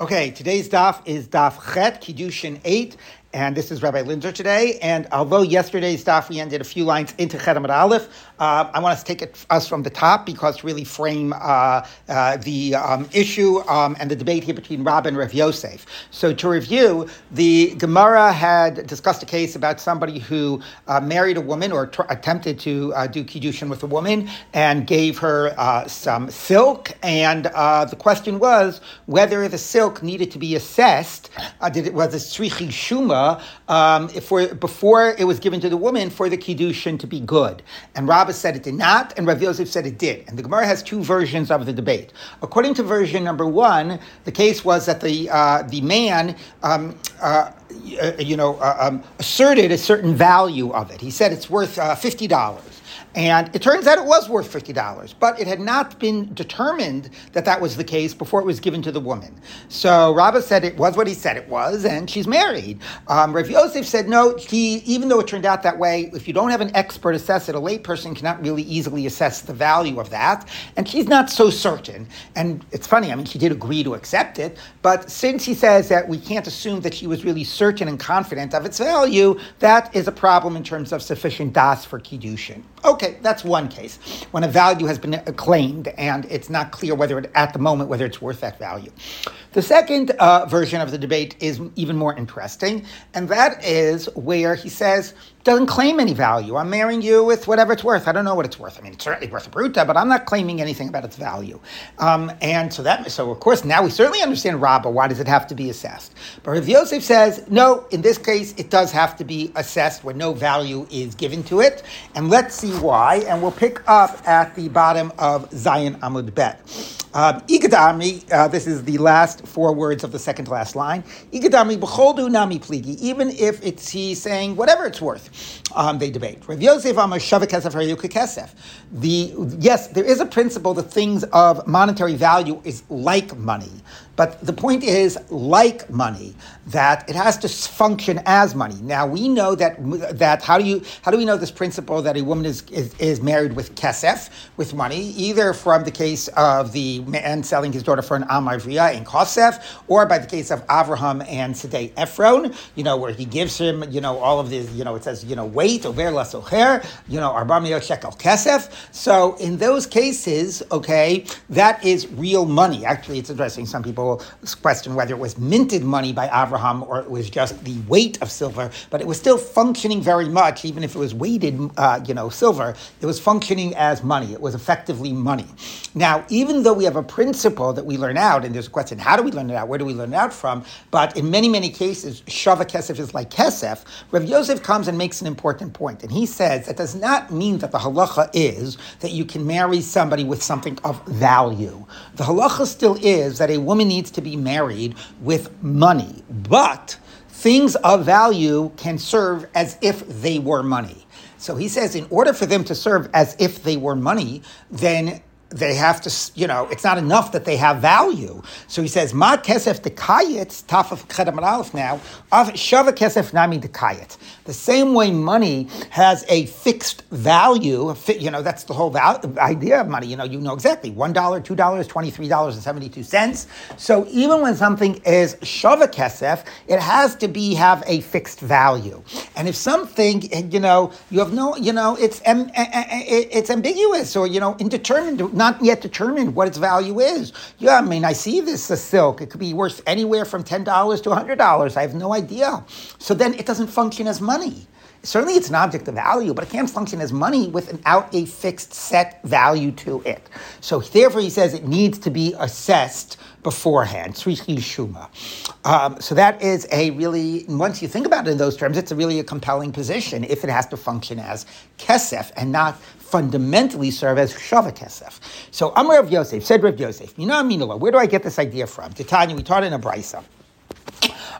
Okay, today's daf is daf Chet, Kiddushin 8, and this is Rabbi Linzer today. And although yesterday's daf we ended a few lines into Chet Amud Aleph, uh, I want us to take it us from the top because really frame uh, uh, the um, issue um, and the debate here between Rab and Rav Yosef. So to review, the Gemara had discussed a case about somebody who uh, married a woman or attempted to uh, do kiddushin with a woman and gave her uh, some silk, and the question was whether the silk needed to be assessed. did it was a tzrichi shuma? Um, for, before it was given to the woman for the kiddushin to be good. And Rabbah said it did not, and Rav Yosef said it did. And the Gemara has two versions of the debate. According to version number one, the case was that the uh, the man. Um, uh, you know, uh, um, asserted a certain value of it. He said it's worth uh, fifty dollars. And it turns out it was worth $50, but it had not been determined that that was the case before it was given to the woman. So Rabbah said it was what he said it was, and she's married. Um, Rav Yosef said, no, he, even though it turned out that way, if you don't have an expert assess it, a layperson cannot really easily assess the value of that. And she's not so certain. And it's funny, I mean, she did agree to accept it, but since he says that we can't assume that she was really certain and confident of its value, that is a problem in terms of sufficient das for Kiddushin. Okay, that's one case when a value has been claimed and it's not clear whether it, at the moment whether it's worth that value. The second uh, version of the debate is even more interesting, and that is where he says doesn't claim any value. I'm marrying you with whatever it's worth. I don't know what it's worth. I mean, it's certainly worth a pruta, but I'm not claiming anything about its value. Um, and so that, so of course, now we certainly understand Rabbah. Why does it have to be assessed? But Rav Yosef says, no, in this case, it does have to be assessed when no value is given to it. And let's see why. And we'll pick up at the bottom of Zayin Amud Bet. Um, Igadami, uh, this is the last four words of the second to last line. Igadami b'choldu nami pligi, even if it's he saying whatever it's worth. Um, they debate. Rav Yosef Amar Kesef. The yes, there is a principle that things of monetary value is like money. But the point is, like money, that it has to function as money. Now we know that that how do you how do we know this principle that a woman is is, is married with kesef with money, either from the case of the man selling his daughter for an amarvia in kosef, or by the case of Avraham and Sedei Ephron, you know, where he gives him, you know, all of this, you know, it says, you know, weight over lasocher, you know, arbamio shekel kesef. So in those cases, okay, that is real money. Actually, it's addressing Some people question whether it was minted money by Abraham or it was just the weight of silver, but it was still functioning very much, even if it was weighted, uh, you know, silver. It was functioning as money. It was effectively money. Now, even though we have a principle that we learn out, and there's a question, how do we learn it out? Where do we learn it out from? But in many, many cases, Shava Kesef is like Kesef. Rav Yosef comes and makes an important point, and he says that does not mean that the halacha is that you can marry somebody with something of value. The halacha still is that a woman needs to be married with money, but things of value can serve as if they were money. So he says, in order for them to serve as if they were money, then they have to, you know, it's not enough that they have value. So he says, Ma kesef dekayet, taf of now, of shava kesef nami dekayet. The same way money has a fixed value, you know, that's the whole val- idea of money. You know, you know exactly $1, $2, $23.72. So even when something is shava kesef, it has to be, have a fixed value. And if something, eh, you know, you have no, you know, it's, eh, eh, it's ambiguous or, you know, indeterminate, not yet determined what its value is. Yeah, I mean, I see this as silk. It could be worth anywhere from $10 to $100. I have no idea. So then it doesn't function as money. Certainly it's an object of value, but it can't function as money without a fixed set value to it. So therefore he says it needs to be assessed beforehand. Um, so that is a really, once you think about it in those terms, it's a really a compelling position if it has to function as kesef and not fundamentally serve as Shava Kesef. So Amar Rav Yosef, said Rav Yosef, you know where do I get this idea from? Titania, we taught in a brisa.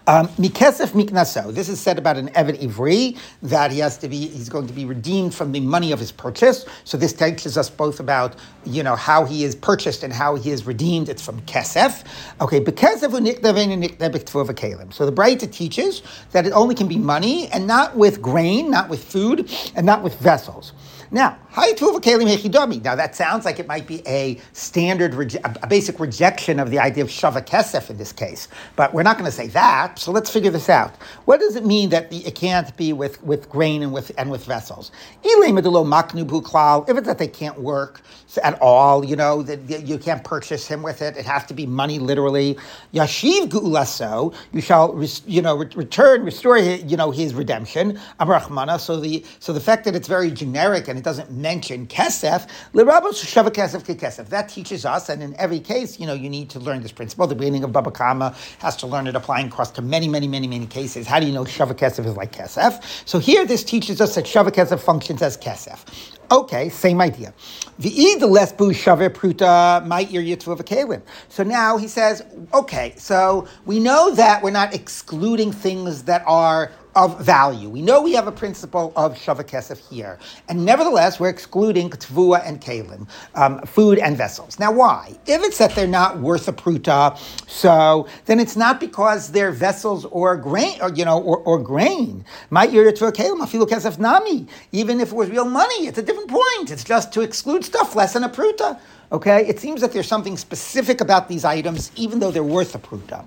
Um, Mikesef miknaso. This is said about an Eved Ivri that he has to be. He's going to be redeemed from the money of his purchase. So this teaches us both about you know how he is purchased and how he is redeemed. It's from kesef. Okay, bekesef unikdavein So the Braita teaches that it only can be money and not with grain, not with food, and not with vessels. Now, now that sounds like it might be a standard, a basic rejection of the idea of shava kesef in this case, but we're not going to say that. So let's figure this out. What does it mean that it can't be with, with grain and with and with vessels? If it's that they can't work at all, you know, that you can't purchase him with it. It has to be money, literally. Yashiv gu'ulaso, you shall, you know, return, restore, you know, his redemption. So the so the fact that it's very generic and it doesn't mention kesef, kesef kesef. That teaches us, and in every case, you know, you need to learn this principle. The beginning of Baba Kama has to learn it applying across to many, many, many, many cases. How do you know shava kesef is like kesef? So here, this teaches us that shava kesef functions as kesef. Okay, same idea. The less shave pruta might kalim. So now he says, okay, so we know that we're not excluding things that are of value. We know we have a principle of shavakesef here, and nevertheless we're excluding tvua and kalim, um, food and vessels. Now, why? If it's that they're not worth a pruta, so then it's not because they're vessels or grain, or you know, or, or grain. Might kalim afilu kesef nami. Even if it was real money, it's a different point. It's just to exclude stuff less than a pruta. Okay, it seems that there's something specific about these items, even though they're worth a pruta.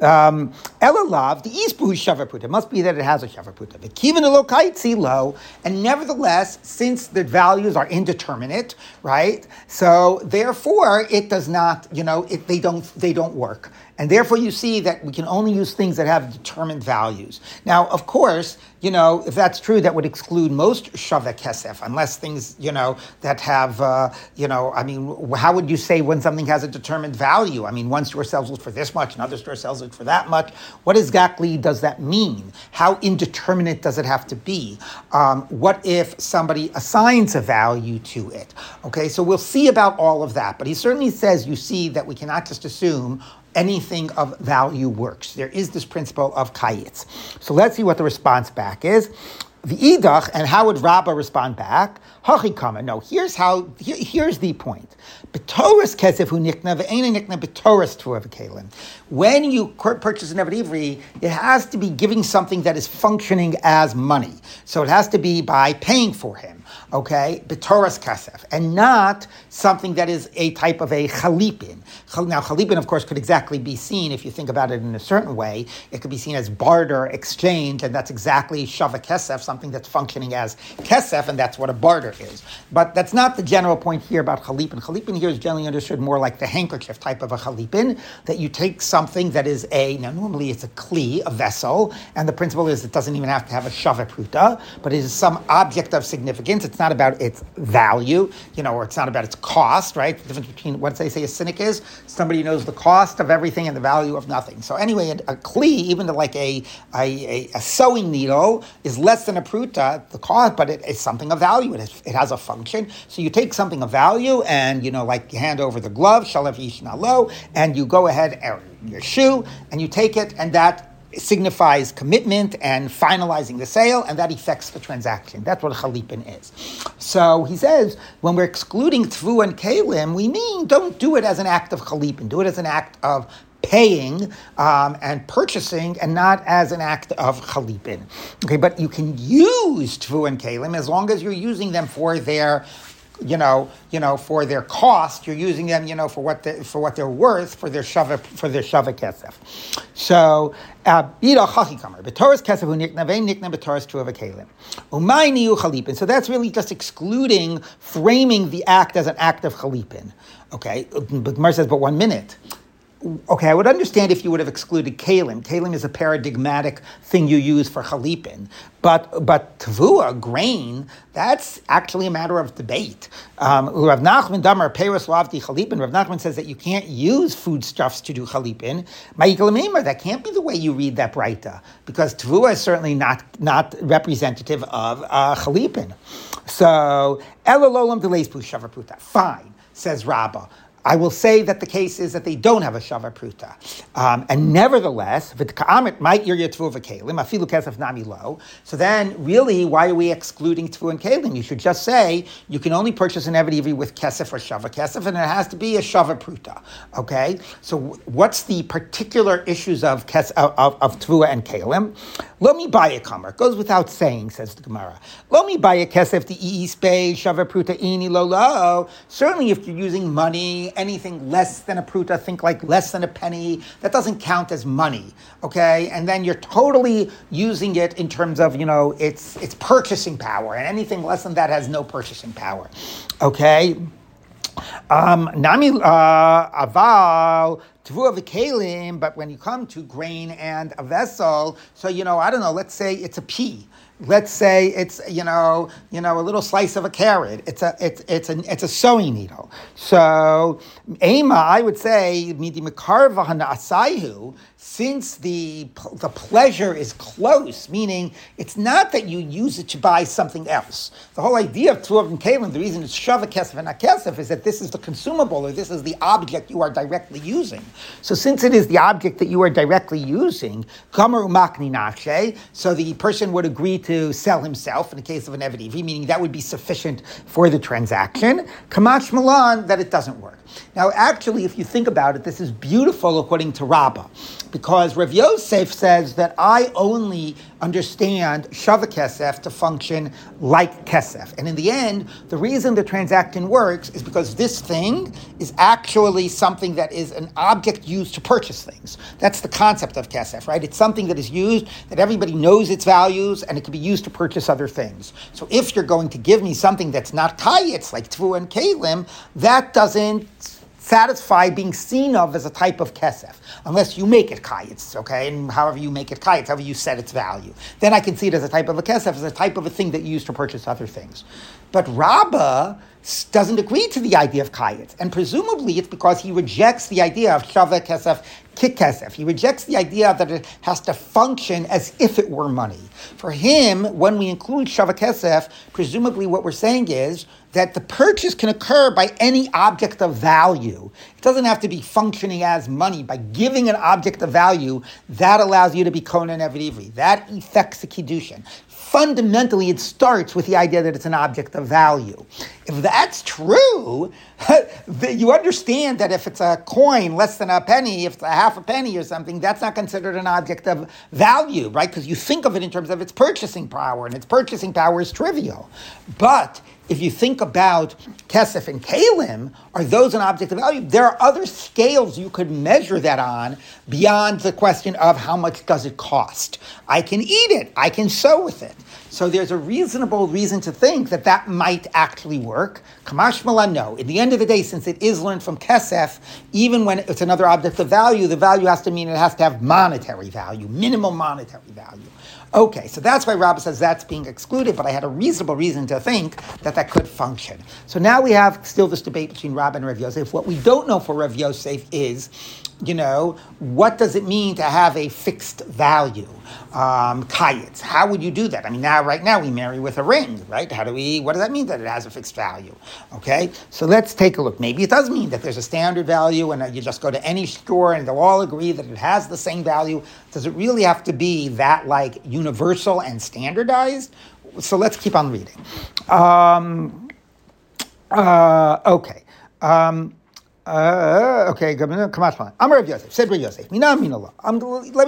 Um, Elalav, the ispu shava pruta. It must be that it has a shava pruta. The kivin elokaitzi low, and nevertheless, since the values are indeterminate, right? So therefore, it does not, you know, it, they don't they don't work. And therefore, you see that we can only use things that have determined values. Now, of course, you know, if that's true, that would exclude most shava kesef, unless things, you know, that have, uh, you know, I mean, how would you say when something has a determined value? I mean, one store sells it for this much, another store sells it for that much. What exactly does that mean? How indeterminate does it have to be? Um, what if somebody assigns a value to it? Okay, so we'll see about all of that. But he certainly says, you see, that we cannot just assume anything of value works. There is this principle of kayitz. So let's see what the response back is. The idach, and how would Rabbah respond back? Hachikama. No, here's how. Here, here's the point. Betoris kesef hu nikna ve'ena nikna betoris tuav When you purchase an Eved it has to be giving something that is functioning as money. So it has to be by paying for him okay, betoras kesef, and not something that is a type of a chalipin. Now, chalipin, of course, could exactly be seen, if you think about it in a certain way, it could be seen as barter, exchange, and that's exactly shava kesef, something that's functioning as kesef, and that's what a barter is. But that's not the general point here about chalipin. Chalipin here is generally understood more like the handkerchief type of a chalipin, that you take something that is a, now normally it's a kli, a vessel, and the principle is it doesn't even have to have a shava pruta, but it is some object of significance. It's not about its value, you know, or it's not about its cost, right? The difference between what they say a cynic is somebody knows the cost of everything and the value of nothing. So anyway, a, kli, even like a, a, a, sewing needle, is less than a pruta, the cost, but it, it's something of value. It has, it has a function. So you take something of value and, you know, like you hand over the glove, shalev yishnalo, and you go ahead, your shoe, and you take it, and that signifies commitment and finalizing the sale, and that affects the transaction. That's what chalipin is. So he says, when we're excluding tvu and kalim, we mean don't do it as an act of chalipin, do it as an act of paying um, and purchasing and not as an act of chalipin. Okay, but you can use tvu and kalim as long as you're using them for their you know, you know, for their cost, you're using them, you know, for what they, for what they're worth, for their shava, for their shava kesef. So, So that's really just excluding, framing the act as an act of chalipin. Okay, but Mar says, but one minute okay, I would understand if you would have excluded kalim. Kalim is a paradigmatic thing you use for chalipin. But but tvua, grain, that's actually a matter of debate. Um, Rav Nachman Damar Peres Lavdi Chalipin. Rav Nachman says that you can't use foodstuffs to do chalipin. Ma'ikalamimar, that can't be the way you read that brayta because tvua is certainly not not representative of uh, chalipin. So elalolam delays puta. Fine, says Rabbah. I will say that the case is that they don't have a shava pruta. Um, and nevertheless. So then, really, why are we excluding tvu and kelim? You should just say you can only purchase an eved with kesef or shava kesef, and it has to be a shava pruta. Okay? So what's the particular issues of, kes, of, of, and kelim? Let me buy a kamer. Goes without saying, says the Gemara. Let me buy a kesef the e space shava pruta ini lo lo. Certainly, if you're using money, anything less than a pruta, think like less than a penny. That doesn't count as money, okay? And then you're totally using it in terms of you know its its purchasing power, and anything less than that has no purchasing power, okay? Um, nami uh, aval tvua v'kelim, but when you come to grain and a vessel, so you know I don't know. Let's say it's a pea let's say it's you know you know a little slice of a carrot. It's a it's it's a it's a sewing needle. So ema, I would say midi mekarva asayu. Since the the pleasure is close, meaning it's not that you use it to buy something else. The whole idea of Tuav and Kalim, the reason it's Shava Kesef and Akesef, is that this is the consumable or this is the object you are directly using. So since it is the object that you are directly using, so the person would agree to sell himself in the case of an Eved meaning that would be sufficient for the transaction. Kamash Milan, that it doesn't work. Now, actually, if you think about it, this is beautiful according to Rabbah, because Rav Yosef says that I only understand Shava Kesef to function like Kesef. And in the end, the reason the transaction works is because this thing is actually something that is an object used to purchase things. That's the concept of Kesef, right? It's something that is used, that everybody knows its values, and it can be used to purchase other things. So if you're going to give me something that's not Kayitz, like Tvu and Kalim, that doesn't satisfy being seen of as a type of kesef, unless you make it kayitz, okay, and however you make it kayitz, however you set its value. Then I can see it as a type of a kesef, as a type of a thing that you use to purchase other things. But Rabbah doesn't agree to the idea of kayitz, and presumably it's because he rejects the idea of shaveh kesef kikesef. He rejects the idea that it has to function as if it were money. For him, when we include shaveh kesef, presumably what we're saying is that the purchase can occur by any object of value. It doesn't have to be functioning as money. By giving an object of value, that allows you to be Conan Eved That effects the Kiddushin fundamentally it starts with the idea that it's an object of value. If that's true, you understand that if it's a coin less than a penny, if it's a half a penny or something, that's not considered an object of value, right? Because you think of it in terms of its purchasing power, and its purchasing power is trivial. But if you think about Kesef and Kalim, are those an object of value? There are other scales you could measure that on beyond the question of how much does it cost. I can eat it, I can sew with it. So there's a reasonable reason to think that that might actually work. Kamash Malan, no. In the end of the day, since it is learned from Kesef, even when it's another object of value, the value has to mean it has to have monetary value, minimal monetary value. Okay, so that's why Rabbah says that's being excluded, but I had a reasonable reason to think that that could function. So now we have still this debate between Rabbah and Rav Yosef. What we don't know for Rav Yosef is, you know, what does it mean to have a fixed value? Um, kayitz. How would you do that? I mean, now, right now, we marry with a ring, right? How do we, what does that mean that it has a fixed value? Okay, so let's take a look. Maybe it does mean that there's a standard value and you just go to any store and they'll all agree that it has the same value. Does it really have to be that, like, universal and standardized? So let's keep on reading. Um, uh, okay. Um, uh, okay, come on. I'm Rav Yosef. Said Rav Yosef. Let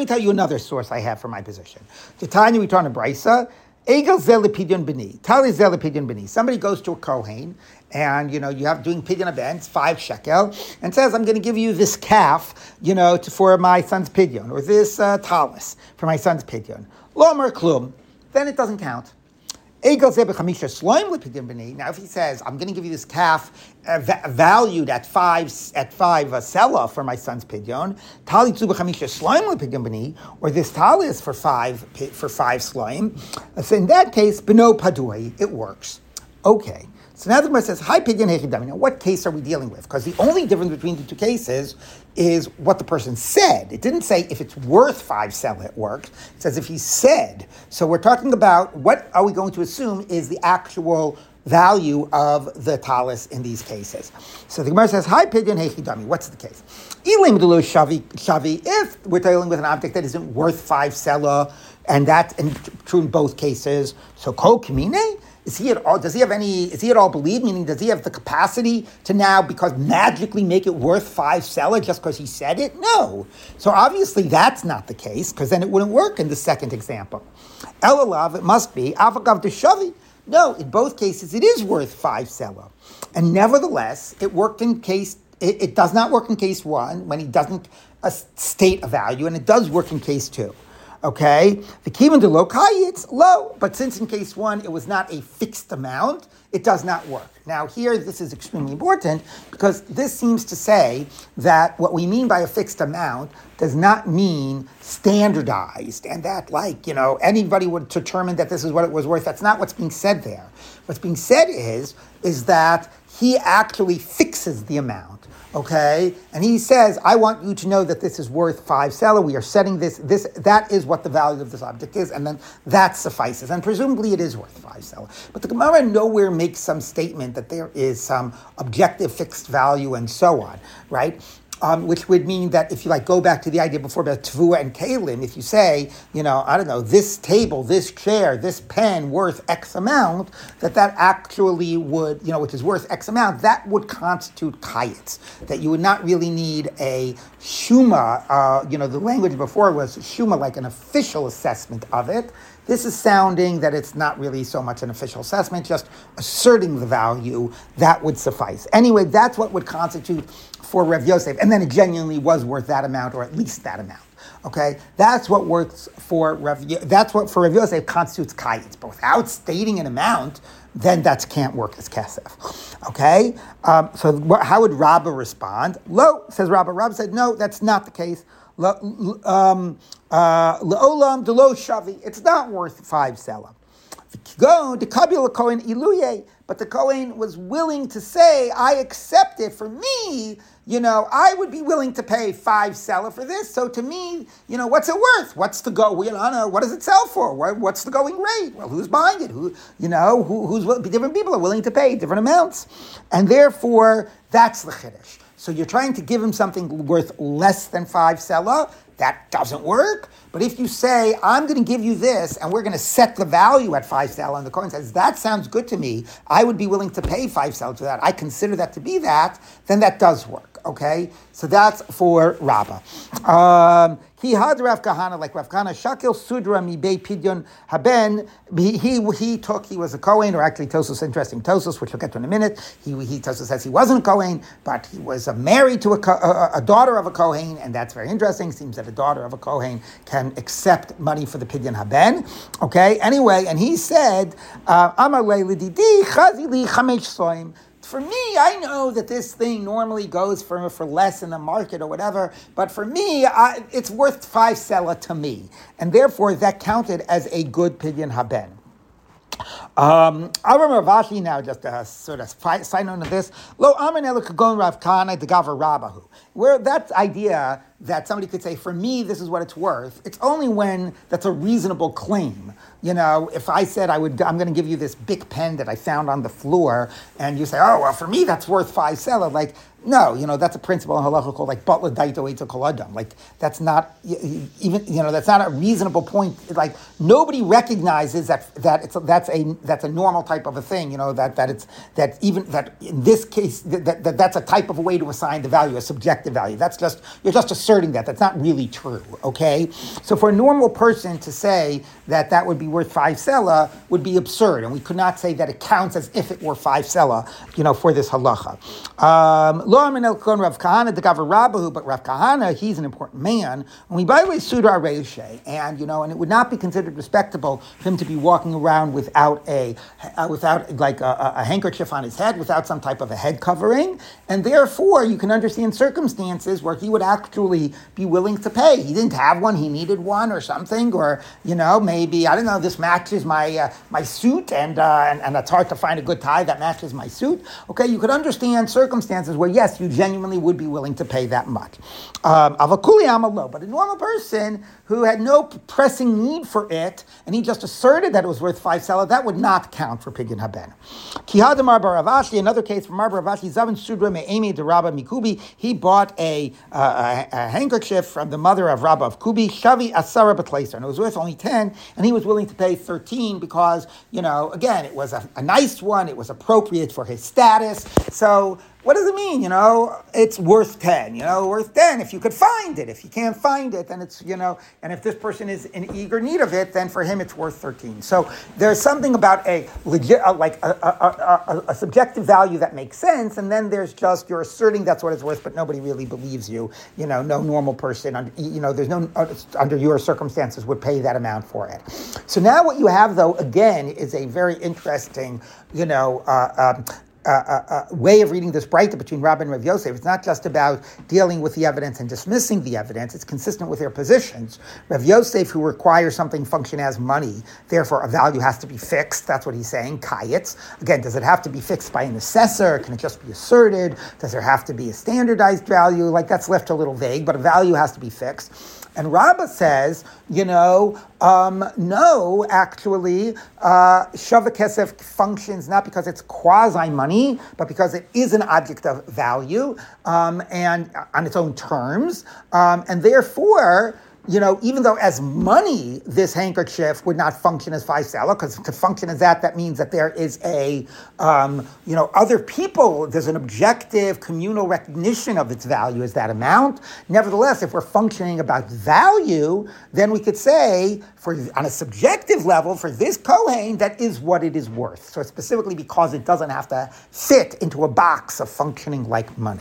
me tell you another source I have for my position. The Tanya we turn to Brisa. Egel zelipidyon b'ni. Tali zelipidyon b'ni. Somebody goes to a kohen, and you know you have doing pidyon events, five shekel, and says, "I'm going to give you this calf, you know, to, for my son's pidyon, or this uh, talis for my son's pidyon." Lomer klum. Then it doesn't count. Now, if he says, I'm going to give you this calf uh, va- valued at five at five uh, sela for my son's pidyon, tali tzu b'chamisha slime b'ni, or this tali is for five for five slime. So in that case, beno padui, it works. Okay. So now the Gemara says, "Hi pidyon hechidami." Now, what case are we dealing with? Because the only difference between the two cases is what the person said. It didn't say if it's worth five sell it works. It says if he said. So we're talking about what are we going to assume is the actual value of the talis in these cases. So the Gemara says, "Hi, pidyon hechidami." What's the case? shavi. If we're dealing with an object that isn't worth five sela, and that's true in both cases, so kol kamine is he at all? Does he have any? Is he at all believed? Meaning, does he have the capacity to now, because magically, make it worth five sela just because he said it? No. So obviously, that's not the case because then it wouldn't work in the second example. Elalav, it must be avagav deshavi. No, in both cases, it is worth five sela, and nevertheless, it worked in case. It, it does not work in case one when he doesn't uh, state a value, and it does work in case two. Okay, the de lo it's low, but since in case one it was not a fixed amount, it does not work. Now here, this is extremely important because this seems to say that what we mean by a fixed amount does not mean standardized, and that like you know anybody would determine that this is what it was worth. That's not what's being said there. What's being said is is that he actually fixes the amount okay? And he says, I want you to know that this is worth five sela. We are setting this, this, that is what the value of this object is, and then that suffices. And presumably it is worth five sela. But the Gemara nowhere makes some statement that there is some objective fixed value and so on, right? Um, which would mean that if you like go back to the idea before about Tvua and Kalim, if you say, you know, I don't know, this table, this chair, this pen worth X amount, that that actually would, you know, which is worth X amount, that would constitute kayets. That you would not really need a shuma, uh, you know, the language before was shuma, like an official assessment of it. This is sounding that it's not really so much an official assessment, just asserting the value, that would suffice. Anyway, that's what would constitute for Rav Yosef, and then it genuinely was worth that amount, or at least that amount. Okay, that's what works for Rav. That's what for Rav Yosef constitutes kayit. But without stating an amount, then that can't work as kesef. Okay, um, so how would Rabbah respond? Lo says Rabbah. Rabbah said no, that's not the case. Um, uh, le'olam delo shavi. It's not worth five selah. Go to Iluye, but the Kohen was willing to say, I accept it for me. You know, I would be willing to pay five sela for this. So to me, you know, what's it worth? What's the go? You know, what does it sell for? what's the going rate? Well, who's buying it? Who, you know, who, who's different people are willing to pay different amounts, and therefore that's the chiddush. So you're trying to give him something worth less than five sela. That doesn't work. But if you say, I'm going to give you this and we're going to set the value at five sal, and the Kohen says, that sounds good to me, I would be willing to pay five sal for that, I consider that to be that, then that does work. Okay? So that's for Rabbah. Um, he had Rav Kahana, like Rav Kahana, Shakil Sudra mi Bei Pidyon Haben. He, he, took, he was a Kohen, or actually Tosfos, interesting Tosfos, which we'll get to in a minute. He, he Tosfos says he wasn't a Kohen, but he was married to a, a, a, daughter of a Kohen, and that's very interesting. Seems that a daughter of a Kohen can accept money for the Pidyon Haben. Okay, anyway, and he said, uh, Amar Soim for me, I know that this thing normally goes for, for less in the market or whatever, but for me, I, it's worth five sela to me. And therefore, that counted as a good pidyon haben. Um, remember Vashi now, just a sort of side note of this. Lo amen kagon rav kahana degaver rabahu. Where that idea that somebody could say, for me, this is what it's worth, it's only when that's a reasonable claim. You know, if I said I would, I'm going to give you this big pen that I found on the floor, and you say, oh, well, for me, that's worth five sela. Like, no, you know, that's a principle in halacha called like butler daito eto koladam. Like, that's not even, you know, that's not a reasonable point. Like, nobody recognizes that, that it's, that's a, that's a normal type of a thing, you know, that, that it's, that even, that in this case, that, that, that's a type of a way to assign the value, a subjective value. That's just, you're just asserting that. That's not really true, okay? So for a normal person to say that that would be worth five sela would be absurd, and we could not say that it counts as if it were five sela, you know, for this halacha. Um, Lo el kon Rav Kahana the Rabahu, but Rav Kahana, he's an important man. And we by the way Sudar Reishe, and you know, and it would not be considered respectable for him to be walking around without a uh, without like a, a handkerchief on his head, without some type of a head covering, and therefore you can understand circumstances where he would actually be willing to pay. He didn't have one, he needed one or something, or you know, maybe I don't know, this matches my uh, my suit, and, uh, and and it's hard to find a good tie that matches my suit. Okay, you could understand circumstances where yes, you genuinely would be willing to pay that much. Um, but a normal person who had no pressing need for it, and he just asserted that it was worth five sela, that would not count for Pidyon Haben. Kihadamar bar Rav Ashi, another case from bar Rav Ashi, Zavin Sudra Me'emi de Rabba Mikubi, he bought a, uh, a, a, handkerchief from the mother of Rabba of Kubi, Shavi Asara Batlaser, and it was worth only 10, and he was willing to pay 13 because, you know, again, it was a, a nice one, it was appropriate for his status. So what does it mean? You know, it's worth 10, you know, worth 10 if you could find it. If you can't find it, then it's, you know, and if this person is in eager need of it, then for him it's worth 13. So there's something about a legit, uh, like a, a, a, a, subjective value that makes sense, and then there's just you're asserting that's what it's worth, but nobody really believes you. You know, no normal person, you know, there's no, uh, under your circumstances would pay that amount for it. So now what you have, though, again, is a very interesting, you know, uh, um, uh, uh, way of reading this Breita between Rabbah and Rav Yosef. It's not just about dealing with the evidence and dismissing the evidence. It's consistent with their positions. Rav Yosef, who requires something function as money, therefore a value has to be fixed. That's what he's saying. Kayetz. Again, does it have to be fixed by an assessor? Can it just be asserted? Does there have to be a standardized value? Like that's left a little vague, but a value has to be fixed. And Rabbah says, you know, um, no, actually, uh, functions not because it's quasi money, but because it is an object of value um, and on its own terms. Um, and therefore, you know, even though as money, this handkerchief would not function as five sela, because to function as that, that means that there is a, um, you know, other people, there's an objective communal recognition of its value as that amount. Nevertheless, if we're functioning about value, then we could say, for on a subjective level, for this Kohen, that is what it is worth. So specifically because it doesn't have to fit into a box of functioning like money.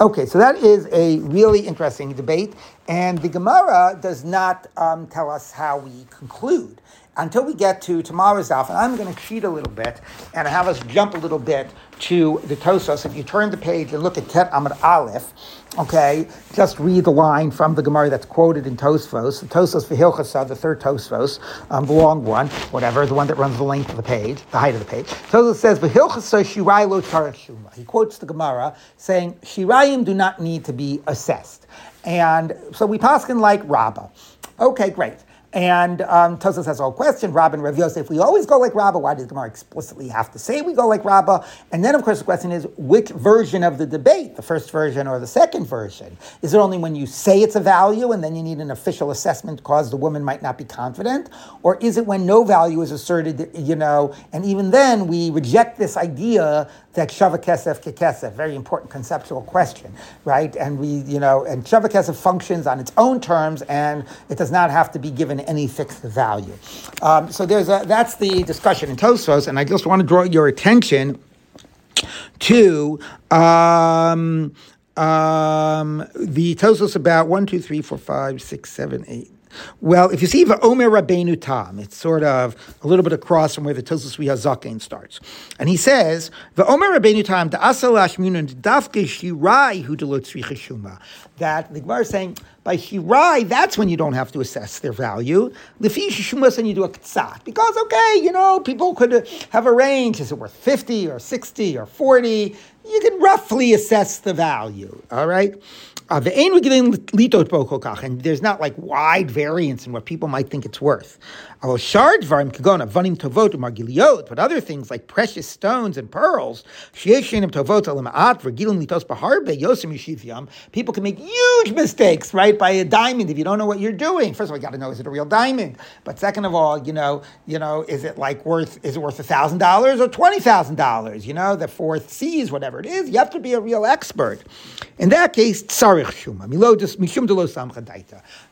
Okay, so that is a really interesting debate. And the Gemara does not um, tell us how we conclude until we get to tomorrow's daf. And I'm going to cheat a little bit and have us jump a little bit to the Tosfos. If you turn the page and look at Tet Amud Aleph, okay, just read the line from the Gemara that's quoted in Tosfos, the Tosfos Vihilchasa, the third Tosfos, um, the long one, whatever, the one that runs the length of the page, the height of the page. Tosfos says, Vihilchasa Shirai lo Shuma. He quotes the Gemara saying, Shirayim do not need to be assessed. And so we paskin like Rabbah. Okay, great. And um, has a whole question, Rabbah and Rav Yosef, we always go like Rabbah, why does Gemara explicitly have to say we go like Rabbah? And then, of course, the question is, which version of the debate, the first version or the second version? Is it only when you say it's a value and then you need an official assessment because the woman might not be confident? Or is it when no value is asserted, you know, and even then we reject this idea that Shava Kesef Kekesef, very important conceptual question, right? And we, you know, and Shava Kesef functions on its own terms and it does not have to be given any fixed value. Um, so there's a, that's the discussion in Tosfos, and I just want to draw your attention to um, um, the Tosfos about one, two, three, four, five, six, seven, eight. Well, if you see the Omer Rabbeinu Tam, it's sort of a little bit across from where the Tosus Zaken starts. And he says, the Omer Rabbeinu Tam, That the Gemara is saying, by Shirai, that's when you don't have to assess their value. Lefi Shumas, and you do a Ktsat. Because, okay, you know, people could have a range. Is it worth 50 or 60 or 40? You can roughly assess the value, all right? Uh, and there's not like wide variance in what people might think it's worth. But other things like precious stones and pearls, people can make huge mistakes, right? By a diamond if you don't know what you're doing. First of all, you got to know is it a real diamond. But second of all, you know, you know, is it like worth is it worth thousand dollars or twenty thousand dollars? You know, the fourth C's, whatever it is. You have to be a real expert. In that case.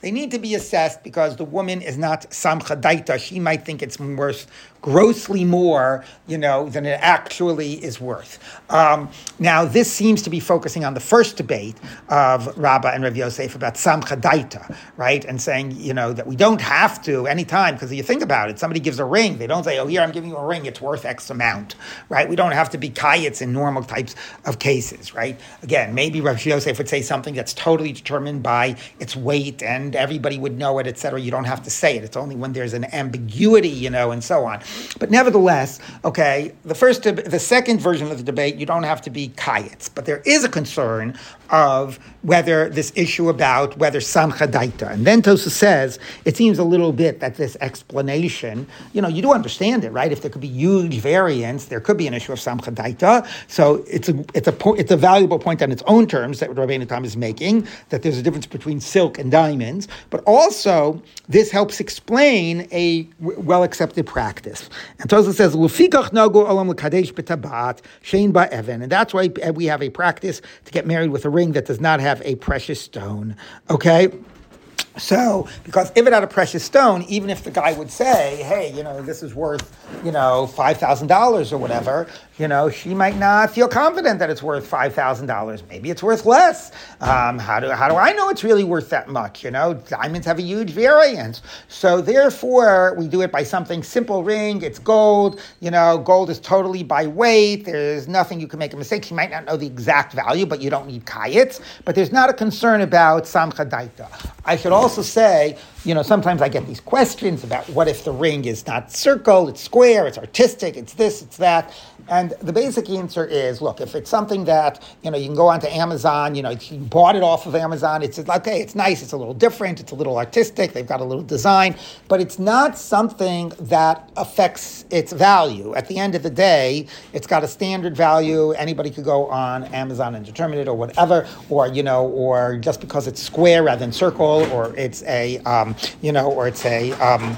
They need to be assessed because the woman is not samcha She might think it's worth grossly more, you know, than it actually is worth. Um, now, this seems to be focusing on the first debate of Rabbah and Rav Yosef about samcha daita, right? And saying, you know, that we don't have to anytime, because you think about it, somebody gives a ring, they don't say, oh, here, I'm giving you a ring, it's worth X amount, right? We don't have to be kayets in normal types of cases, right? Again, maybe Rav Yosef would say something that's totally determined by its weight and everybody would know it, etc. You don't have to say it. It's only when there's an ambiguity, you know, and so on. But nevertheless, okay, the first, the second version of the debate, you don't have to be kayetz, but there is a concern of whether this issue about whether samcha daita. And then Tosa says it seems a little bit that this explanation, you know, you do understand it, right? If there could be huge variance, there could be an issue of samcha daita. So it's a it's a po- it's a valuable point on its own terms that Rabbeinu Tam is making that there's a difference between silk and diamonds, but also this helps explain a w- well accepted practice. And Tosa says lufikach nagu olam l'kadesh b'tabat shein ba'evan, and that's why we have a practice to get married with a ring that does not have a precious stone. Okay. So, because if it had a precious stone, even if the guy would say, hey, you know, this is worth, you know, $5,000 or whatever, you know, she might not feel confident that it's worth $5,000. Maybe it's worth less. Um, how, do, how do I know it's really worth that much? You know, diamonds have a huge variance. So therefore, we do it by something simple ring. It's gold. You know, gold is totally by weight. There's nothing you can make a mistake. She might not know the exact value, but you don't need kayets. But there's not a concern about samcha daita. I should also say, you know, sometimes I get these questions about what if the ring is not circle, it's square, it's artistic, it's this, it's that. And the basic answer is, look, if it's something that, you know, you can go onto Amazon, you know, you bought it off of Amazon, it's like, okay, it's nice, it's a little different, it's a little artistic, they've got a little design, but it's not something that affects its value. At the end of the day, it's got a standard value. Anybody could go on Amazon and determine it or whatever, or, you know, or just because it's square rather than circle, or it's a, um, you know, or it's a, um,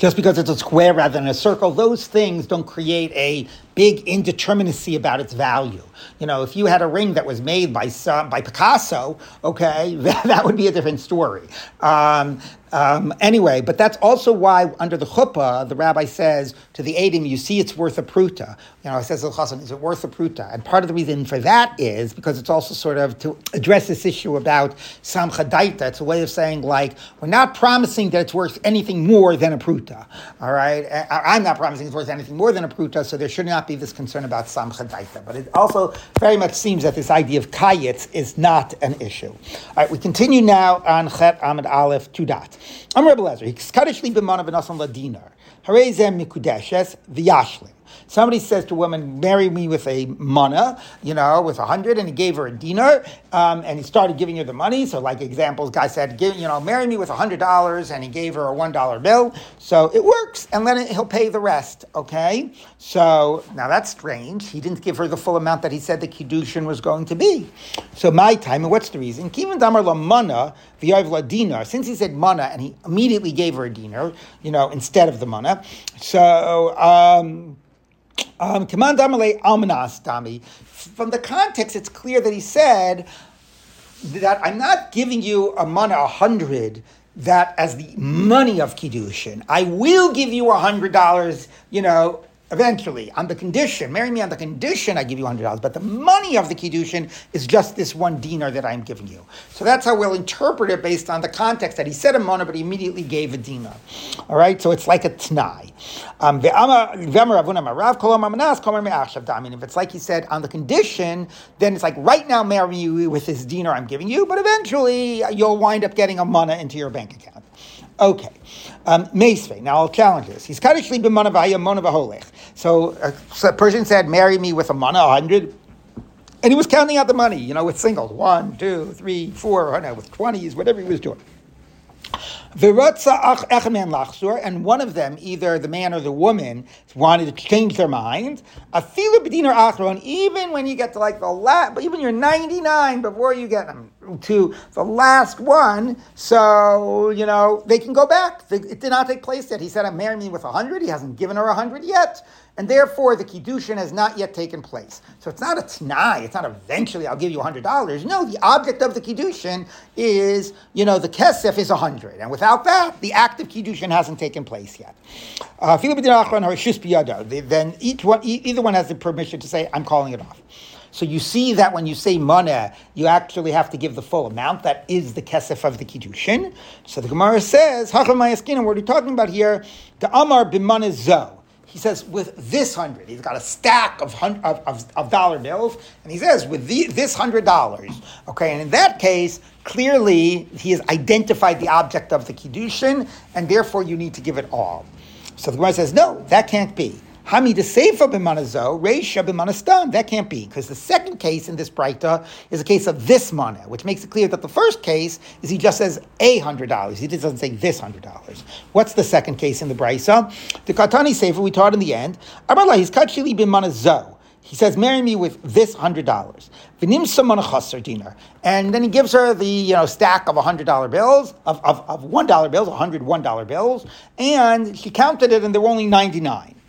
just because it's a square rather than a circle, those things don't create a big indeterminacy about its value. You know, if you had a ring that was made by some, by Picasso, okay, that, that would be a different story. Um, um, anyway, but that's also why under the chuppah, the rabbi says to the Adim, you see it's worth a pruta. You know, it says, to the chassan, is it worth a pruta? And part of the reason for that is because it's also sort of to address this issue about samcha daita. It's a way of saying, like, we're not promising that it's worth anything more than a pruta. All right? I'm not promising it's worth anything more than a pruta, so there should not be this concern about samcha daita. But it also very much seems that this idea of kayetz is not an issue. All right, we continue now on Chet Amud Aleph, Rebbe Lezer. He's Kaddish li b'manav v'nasan ladinar. Harezem mikudeshes v'yashlim. Somebody says to a woman, marry me with a mana, you know, with a hundred, and he gave her a dinar, um, and he started giving her the money. So, like examples, guy said, give, you know, marry me with a hundred dollars, and he gave her a one dollar bill. So it works, and then he'll pay the rest. Okay. So now that's strange. He didn't give her the full amount that he said the kiddushin was going to be. So my time, and what's the reason? Kivan damar la mana la dinar. Since he said mana, and he immediately gave her a dinar, you know, instead of the mana. So. Um, um, From the context, it's clear that he said that I'm not giving you a mana a hundred that as the money of kiddushin. I will give you a hundred dollars, you know, eventually on the condition, marry me on the condition I give you $100, but the money of the Kiddushin is just this one dinar that I'm giving you. So that's how we'll interpret it based on the context that he said a mana, but he immediately gave a dinar. All right, so it's like a t'nai. Um, if it's like he said on the condition, then it's like right now marry you with this dinar I'm giving you, but eventually you'll wind up getting a mana into your bank account. Okay. Um, Now I'll challenge this. He's kaddish li b'mana v'haya mona v'holech. So a, person said, marry me with a mana, a hundred. And he was counting out the money, you know, with singles. One, two, three, four, I know, with twenties, whatever he was doing. And one of them, either the man or the woman, wanted to change their mind. Even when you get to like the last, but even you're 99 before you get um, to the last one, so you know they can go back. It did not take place yet. He said, "I'm marrying me with a hundred. He hasn't given her a hundred yet and therefore the kiddushin has not yet taken place. So it's not a t'nai, it's not eventually I'll give you $100. No, the object of the kiddushin is, you know, the kesef is 100 and without that, the act of kiddushin hasn't taken place yet. Uh, then each one, either one has the permission to say, I'm calling it off. So you see that when you say mana, you actually have to give the full amount. That is the kesef of the kiddushin. So the Gemara says, what are you talking about here? The amar b'mana zo. He says with this hundred. He's got a stack of, hun- of, of, of dollar bills, and he says with the, this hundred dollars. Okay, and in that case, clearly he has identified the object of the kiddushin, and therefore you need to give it all. So the Gemara says, no, that can't be. Hamid Seifa b'manazo, Reisha b'manastam. That can't be, because the second case in this Breita is a case of this mana, which makes it clear that the first case is he just says a hundred dollars. He doesn't say this hundred dollars. What's the second case in the Breisa? The Katani Seifa we taught in the end. Amarla, he's kachili b'manazo. He says, marry me with this hundred dollars. dinar. And then he gives her the you know stack of hundred dollar bills, of, of, of one dollar bills, hundred one dollar bills, and she counted it and there were only ninety-nine. Oh,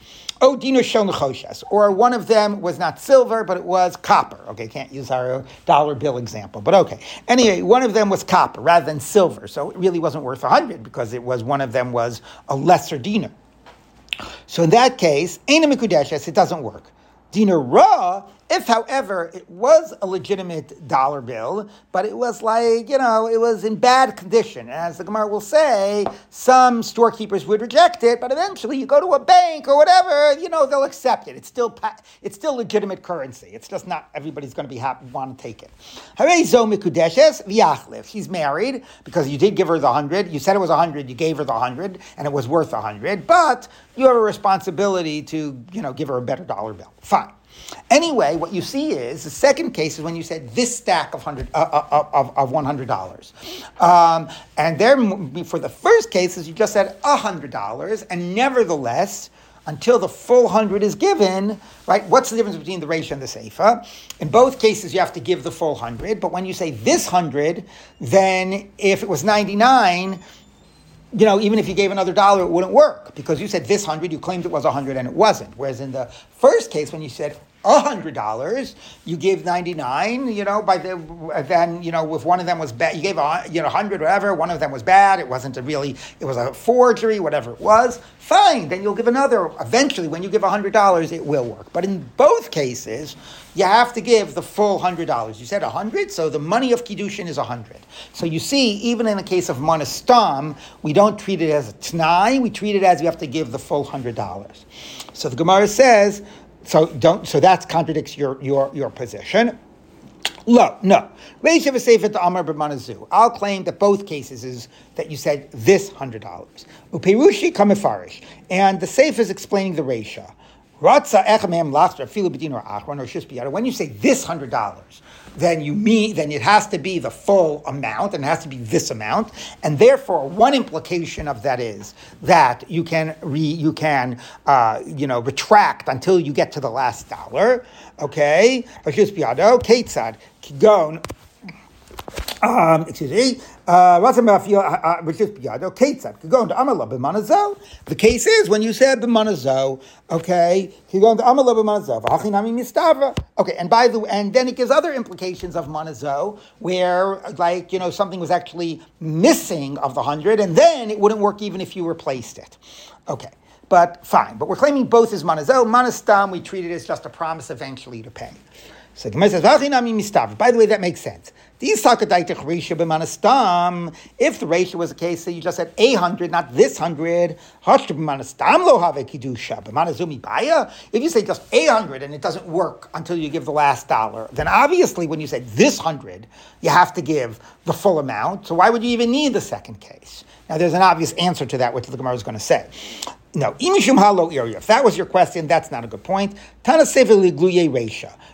Or one of them was not silver, but it was copper. Okay, can't use our dollar bill example, but okay. Anyway, one of them was copper rather than silver, so it really wasn't worth a hundred because it was one of them was a lesser dinar. So in that case, Aina Mikudeshes, it doesn't work. Dinar Ra if, however, it was a legitimate dollar bill, but it was like, you know, it was in bad condition. As the Gemara will say, some storekeepers would reject it, but eventually you go to a bank or whatever, you know, they'll accept it. It's still, it's still legitimate currency. It's just not everybody's going to be happy, want to take it. She's married because you did give her the hundred. You said it was a hundred. You gave her the hundred, and it was worth a hundred. But you have a responsibility to, you know, give her a better dollar bill. Fine. Anyway, what you see is the second case is when you said this stack of hundred uh, uh, uh of, of one hundred dollars, um, and there for the first cases you just said hundred dollars, and nevertheless. Until the full hundred is given, right? What's the difference between the reisha and the seifa? In both cases, you have to give the full hundred. But when you say this hundred, then if it was ninety nine, you know, even if you gave another dollar, it wouldn't work because you said this hundred, you claimed it was a hundred and it wasn't. Whereas in the first case, when you said hundred dollars, you gave ninety nine. You know, by the then you know if one of them was bad, you gave you know hundred whatever. One of them was bad. It wasn't a really. It was a forgery, whatever it was. Fine, then you'll give another. Eventually, when you give hundred dollars, it will work. But in both cases, you have to give the full hundred dollars. You said hundred, so the money of kiddushin is hundred. So you see, even in the case of manastam, we don't treat it as a t'nai. We treat it as you have to give the full hundred dollars. So the Gemara says so don't. So that contradicts your your your position. No, no. I'll claim that both cases is that you said this hundred dollars. Uperushi kamifarish, and the seifa is explaining the reisha. When you say this hundred dollars, then you mean then it has to be the full amount and it has to be this amount. And therefore one implication of that is that you can re, you can uh, you know retract until you get to the last dollar okay um, excuse me. Uh, uh, which is biyado ketzad. Going to amala b'manazo. The case is when you said b'manazo, okay, going to amala b'manazo. V'achinami mistavra. Okay, and by the way, and then it gives other implications of manazo, where like you know something was actually missing of the hundred, and then it wouldn't work even if you replaced it. Okay. But fine, but we're claiming both as manazo. Manastam, we treat it as just a promise eventually to pay. So the says, By the way, that makes sense. If the reisha was a case that you just said a hundred, not this hundred, if you say just a hundred and it doesn't work until you give the last dollar, then obviously when you say this hundred, you have to give the full amount. So why would you even need the second case? Now there's an obvious answer to that, which the Gemara is going to say. No, imishum halo. If that was your question, that's not a good point. Tana.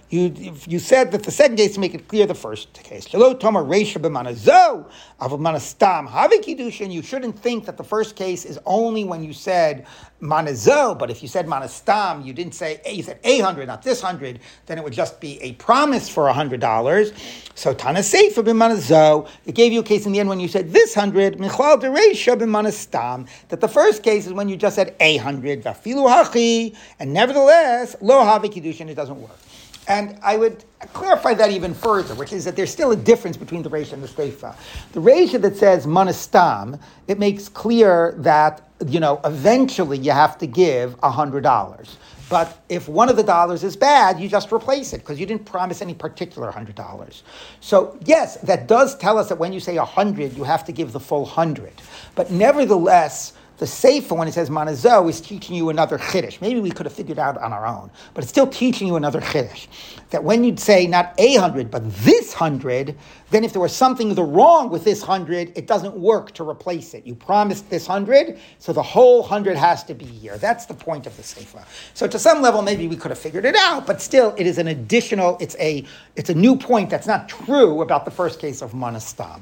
You you said that the second case to make it clear the first case. Shelo tomer reisha b'manazo avul havi kiddushin. You shouldn't think that the first case is only when you said manazo, but if you said manastam, you didn't say eh, you said a hundred, not this hundred, then it would just be a promise for a hundred dollars. So tana seifa b'manazo. It gave you a case in the end when you said this hundred michlal dereisha b'manastam. That the first case is when you just said a hundred vafilu hachi, and nevertheless lo havi kiddushin. It doesn't work. And I would clarify that even further, which is that there's still a difference between the Reisha and the Seifa. The Reisha that says manastam, it makes clear that, you know, eventually you have to give $100. But if one of the dollars is bad, you just replace it because you didn't promise any particular hundred dollars. So yes, that does tell us that when you say a hundred, you have to give the full hundred. But nevertheless, the Seifa, when it says manazo, is teaching you another chiddush. Maybe we could have figured out on our own, but it's still teaching you another chiddush. That when you'd say not a hundred, but this hundred, then if there was something wrong with this hundred, it doesn't work to replace it. You promised this hundred, so the whole hundred has to be here. That's the point of the Seifa. So to some level, maybe we could have figured it out, but still, it is an additional, it's a, it's a new point that's not true about the first case of manastam.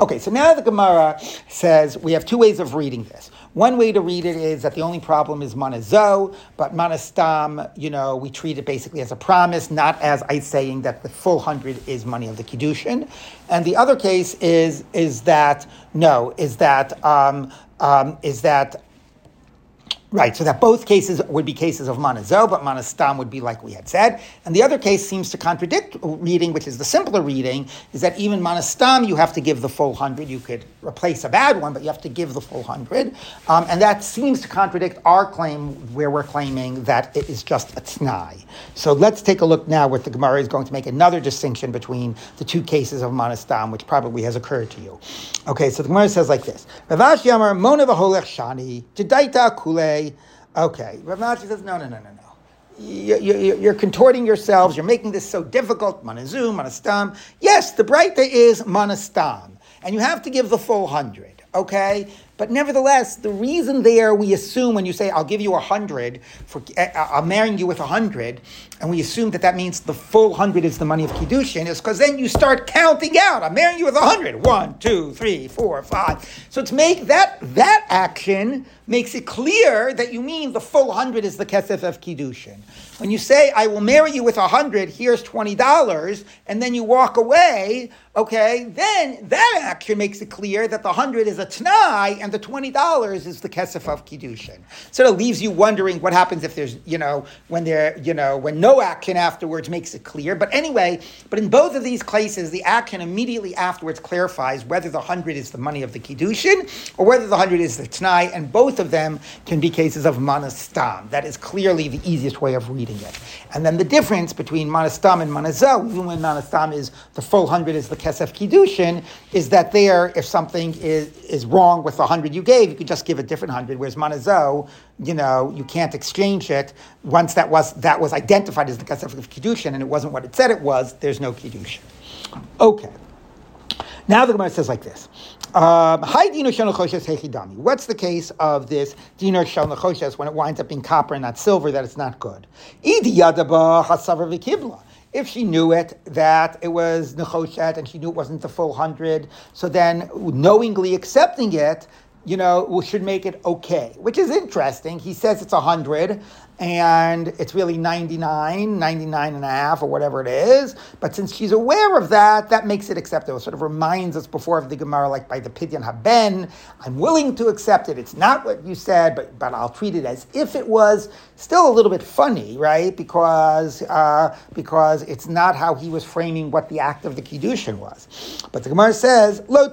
Okay, so now the Gemara says we have two ways of reading this. One way to read it is that the only problem is manazo, but manastam, you know, we treat it basically as a promise, not as I saying that the full hundred is money of the kiddushin. And the other case is is that no, is that um, um, is that Right, so that both cases would be cases of manazo, but manastam would be like we had said. And the other case seems to contradict reading, which is the simpler reading, is that even manastam you have to give the full hundred. You could replace a bad one, but you have to give the full hundred. Um, and that seems to contradict our claim where we're claiming that it is just a t'nai. So let's take a look now where the Gemara is going to make another distinction between the two cases of manastam, which probably has occurred to you. Okay, so the Gemara says like this. Ravash Yamar Mona Shani, Jedaita Kule Okay, Rav Ashi says, no, no, no, no, no. You, are contorting yourselves. You're making this so difficult. Manazo, manastam. Yes, the braita is manastam. And you have to give the full hundred, okay? But nevertheless, the reason there we assume when you say, I'll give you a hundred, for uh, I'm marrying you with a hundred, and we assume that that means the full hundred is the money of Kiddushin, is because then you start counting out. I'm marrying you with a hundred. One, two, three, four, five. So to make that, that action makes it clear that you mean the full hundred is the Kesef of Kiddushin. When you say, I will marry you with a hundred, here's $20, and then you walk away, okay, then that action makes it clear that the hundred is a Tanai and the $20 is the Kesef of Kiddushin. Sort of leaves you wondering what happens if there's, you know, when there, you know, when no action afterwards makes it clear. But anyway, but in both of these cases, the action immediately afterwards clarifies whether the hundred is the money of the Kiddushin or whether the hundred is the Tanai, and both of them can be cases of manastam. That is clearly the easiest way of reading it. And then the difference between manastam and manazo, even when manastam is the full hundred is the kesef kiddushin, is that there, if something is, is wrong with the hundred you gave, you could just give a different hundred. Whereas manazo, you know, you can't exchange it once that was that was identified as the kesef kiddushin and it wasn't what it said it was. There's no kiddushin. Okay. Now the Gemara says like this. Um, What's the case of this dinar shel nechoshes when it winds up being copper and not silver? That it's not good. If she knew it that it was nechoshet and she knew it wasn't the full hundred, so then knowingly accepting it, you know, should make it okay, which is interesting. He says it's a hundred, and it's really 99, 99 and a half, or whatever it is. But since she's aware of that, that makes it acceptable. It sort of reminds us before of the Gemara, like by the Pidyon Haben, I'm willing to accept it. It's not what you said, but, but I'll treat it as if it was. Still a little bit funny, right? Because, uh, because it's not how he was framing what the act of the Kiddushin was. But the Gemara says, Lo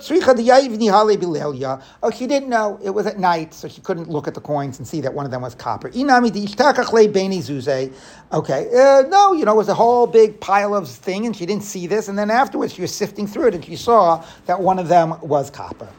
Oh, she didn't know. It was at night, so she couldn't look at the coins and see that one of them was copper. Okay, uh, no, you know, it was a whole big pile of thing, and she didn't see this, and then afterwards she was sifting through it, and she saw that one of them was copper.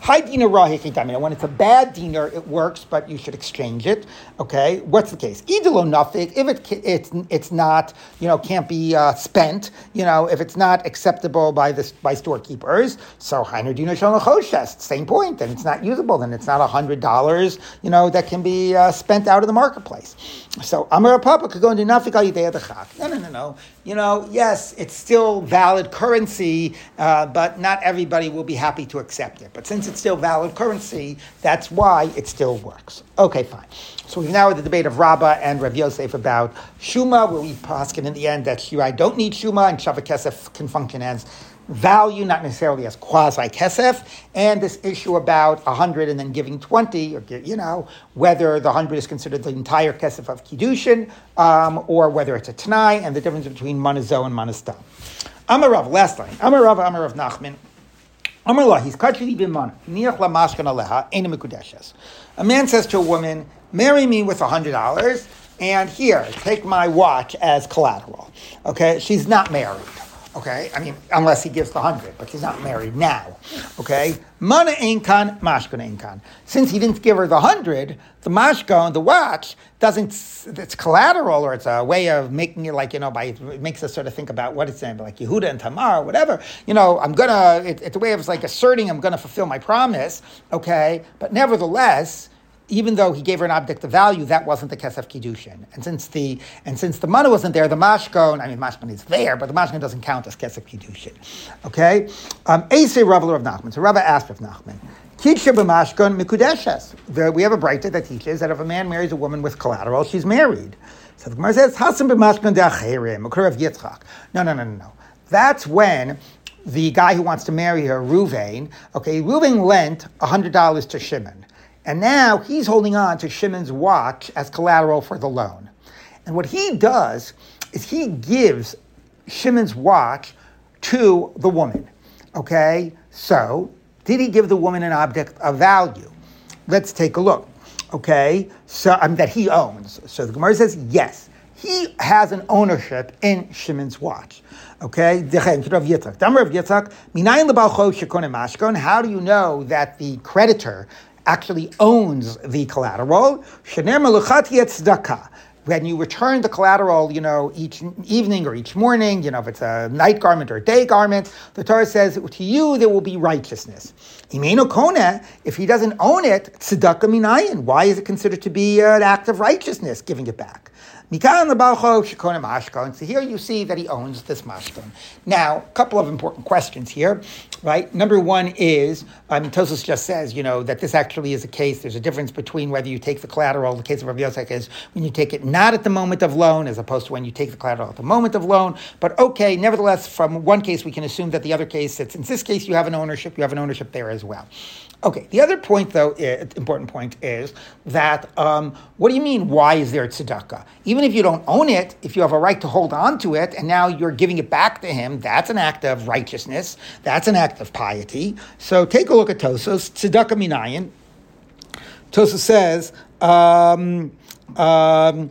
High dinar When it's a bad dinar, it works, but you should exchange it. Okay, what's case? Idolo nafik. If it it's it's not you know can't be uh, spent. You know if it's not acceptable by this by storekeepers. So hainer dinar shalachoshes. Same point. Then it's not usable. Then it's not hundred dollars. You know that can be uh, spent out of the marketplace. So Amar Papa could go into nafik al No, no, no, no. You know, yes, it's still valid currency, uh, but not everybody will be happy to accept it. But since it's still valid currency, that's why it still works. Okay, fine. So we've now had the debate of Rabbah and Rav Yosef about Shuma, where we poskin in the end that Shirai don't need Shuma and Shava Kesef can function as value, not necessarily as quasi kesef, and this issue about 100 and then giving 20, or you know, whether the 100 is considered the entire kesef of Kiddushin, um, or whether it's a Tanai, and the difference between Manazo and Manastam. Amarav, last line. Amarav, Amarav Nachman. Amarlah, he's kachli mikudeshes. A man says to a woman, marry me with $100, and here, take my watch as collateral. Okay, she's not married. Okay, I mean, unless he gives the hundred, but she's not married now. Okay, mana inkan, mashkon inkan. Since he didn't give her the hundred, the mashkon, the watch, doesn't. It's collateral, or it's a way of making it like you know, by it makes us sort of think about what it's saying, like Yehuda and Tamar, whatever. You know, I'm gonna. It, it's a way of like asserting I'm gonna fulfill my promise. Okay, but nevertheless even though he gave her an object of value, that wasn't the kesef kiddushin. And since the and since the money wasn't there, the mashkon, I mean, mashkon is there, but the mashkon doesn't count as kesef kiddushin. Okay, um, Eisei Rav of Nachman. So Rabbi asked of Nachman. Kidsha b'mashkon mikudeshes. We have a braita that teaches that if a man marries a woman with collateral, she's married. So the Gemara says hasim b'mashkon de'acherim of Yitzchak. No, no, no, no, no. That's when the guy who wants to marry her, Ruvain, okay, Ruvain lent $100 to Shimon. And now he's holding on to Shimon's watch as collateral for the loan. And what he does is he gives Shimon's watch to the woman. Okay? So, did he give the woman an object of value? Let's take a look. Okay? So, um, that he owns. So the Gemara says yes. He has an ownership in Shimon's watch. Okay? How do you know that the creditor actually owns the collateral. When you return the collateral, you know, each evening or each morning, you know, if it's a night garment or a day garment, the Torah says, to you there will be righteousness. If he doesn't own it, tzedakah minayin. Why is it considered to be uh, an act of righteousness, giving it back? Mikan lebalcho shekonim mashkon. So here you see that he owns this mashkon. Now, a couple of important questions here, right? Number one is, I Tosfos just says, you know, that this actually is a case. There's a difference between whether you take the collateral. The case of Rav Yosef is when you take it not at the moment of loan, as opposed to when you take the collateral at the moment of loan. But okay, nevertheless, from one case we can assume that the other case, that in this case you have an ownership, you have an ownership there as well. Okay, the other point, though, important point is that um, what do you mean, why is there tzedakah? Even if you don't own it, if you have a right to hold on to it and now you're giving it back to him, that's an act of righteousness, that's an act of piety. So take a look at Tosfos, tzedakah minayin. Tosfos says, um, um,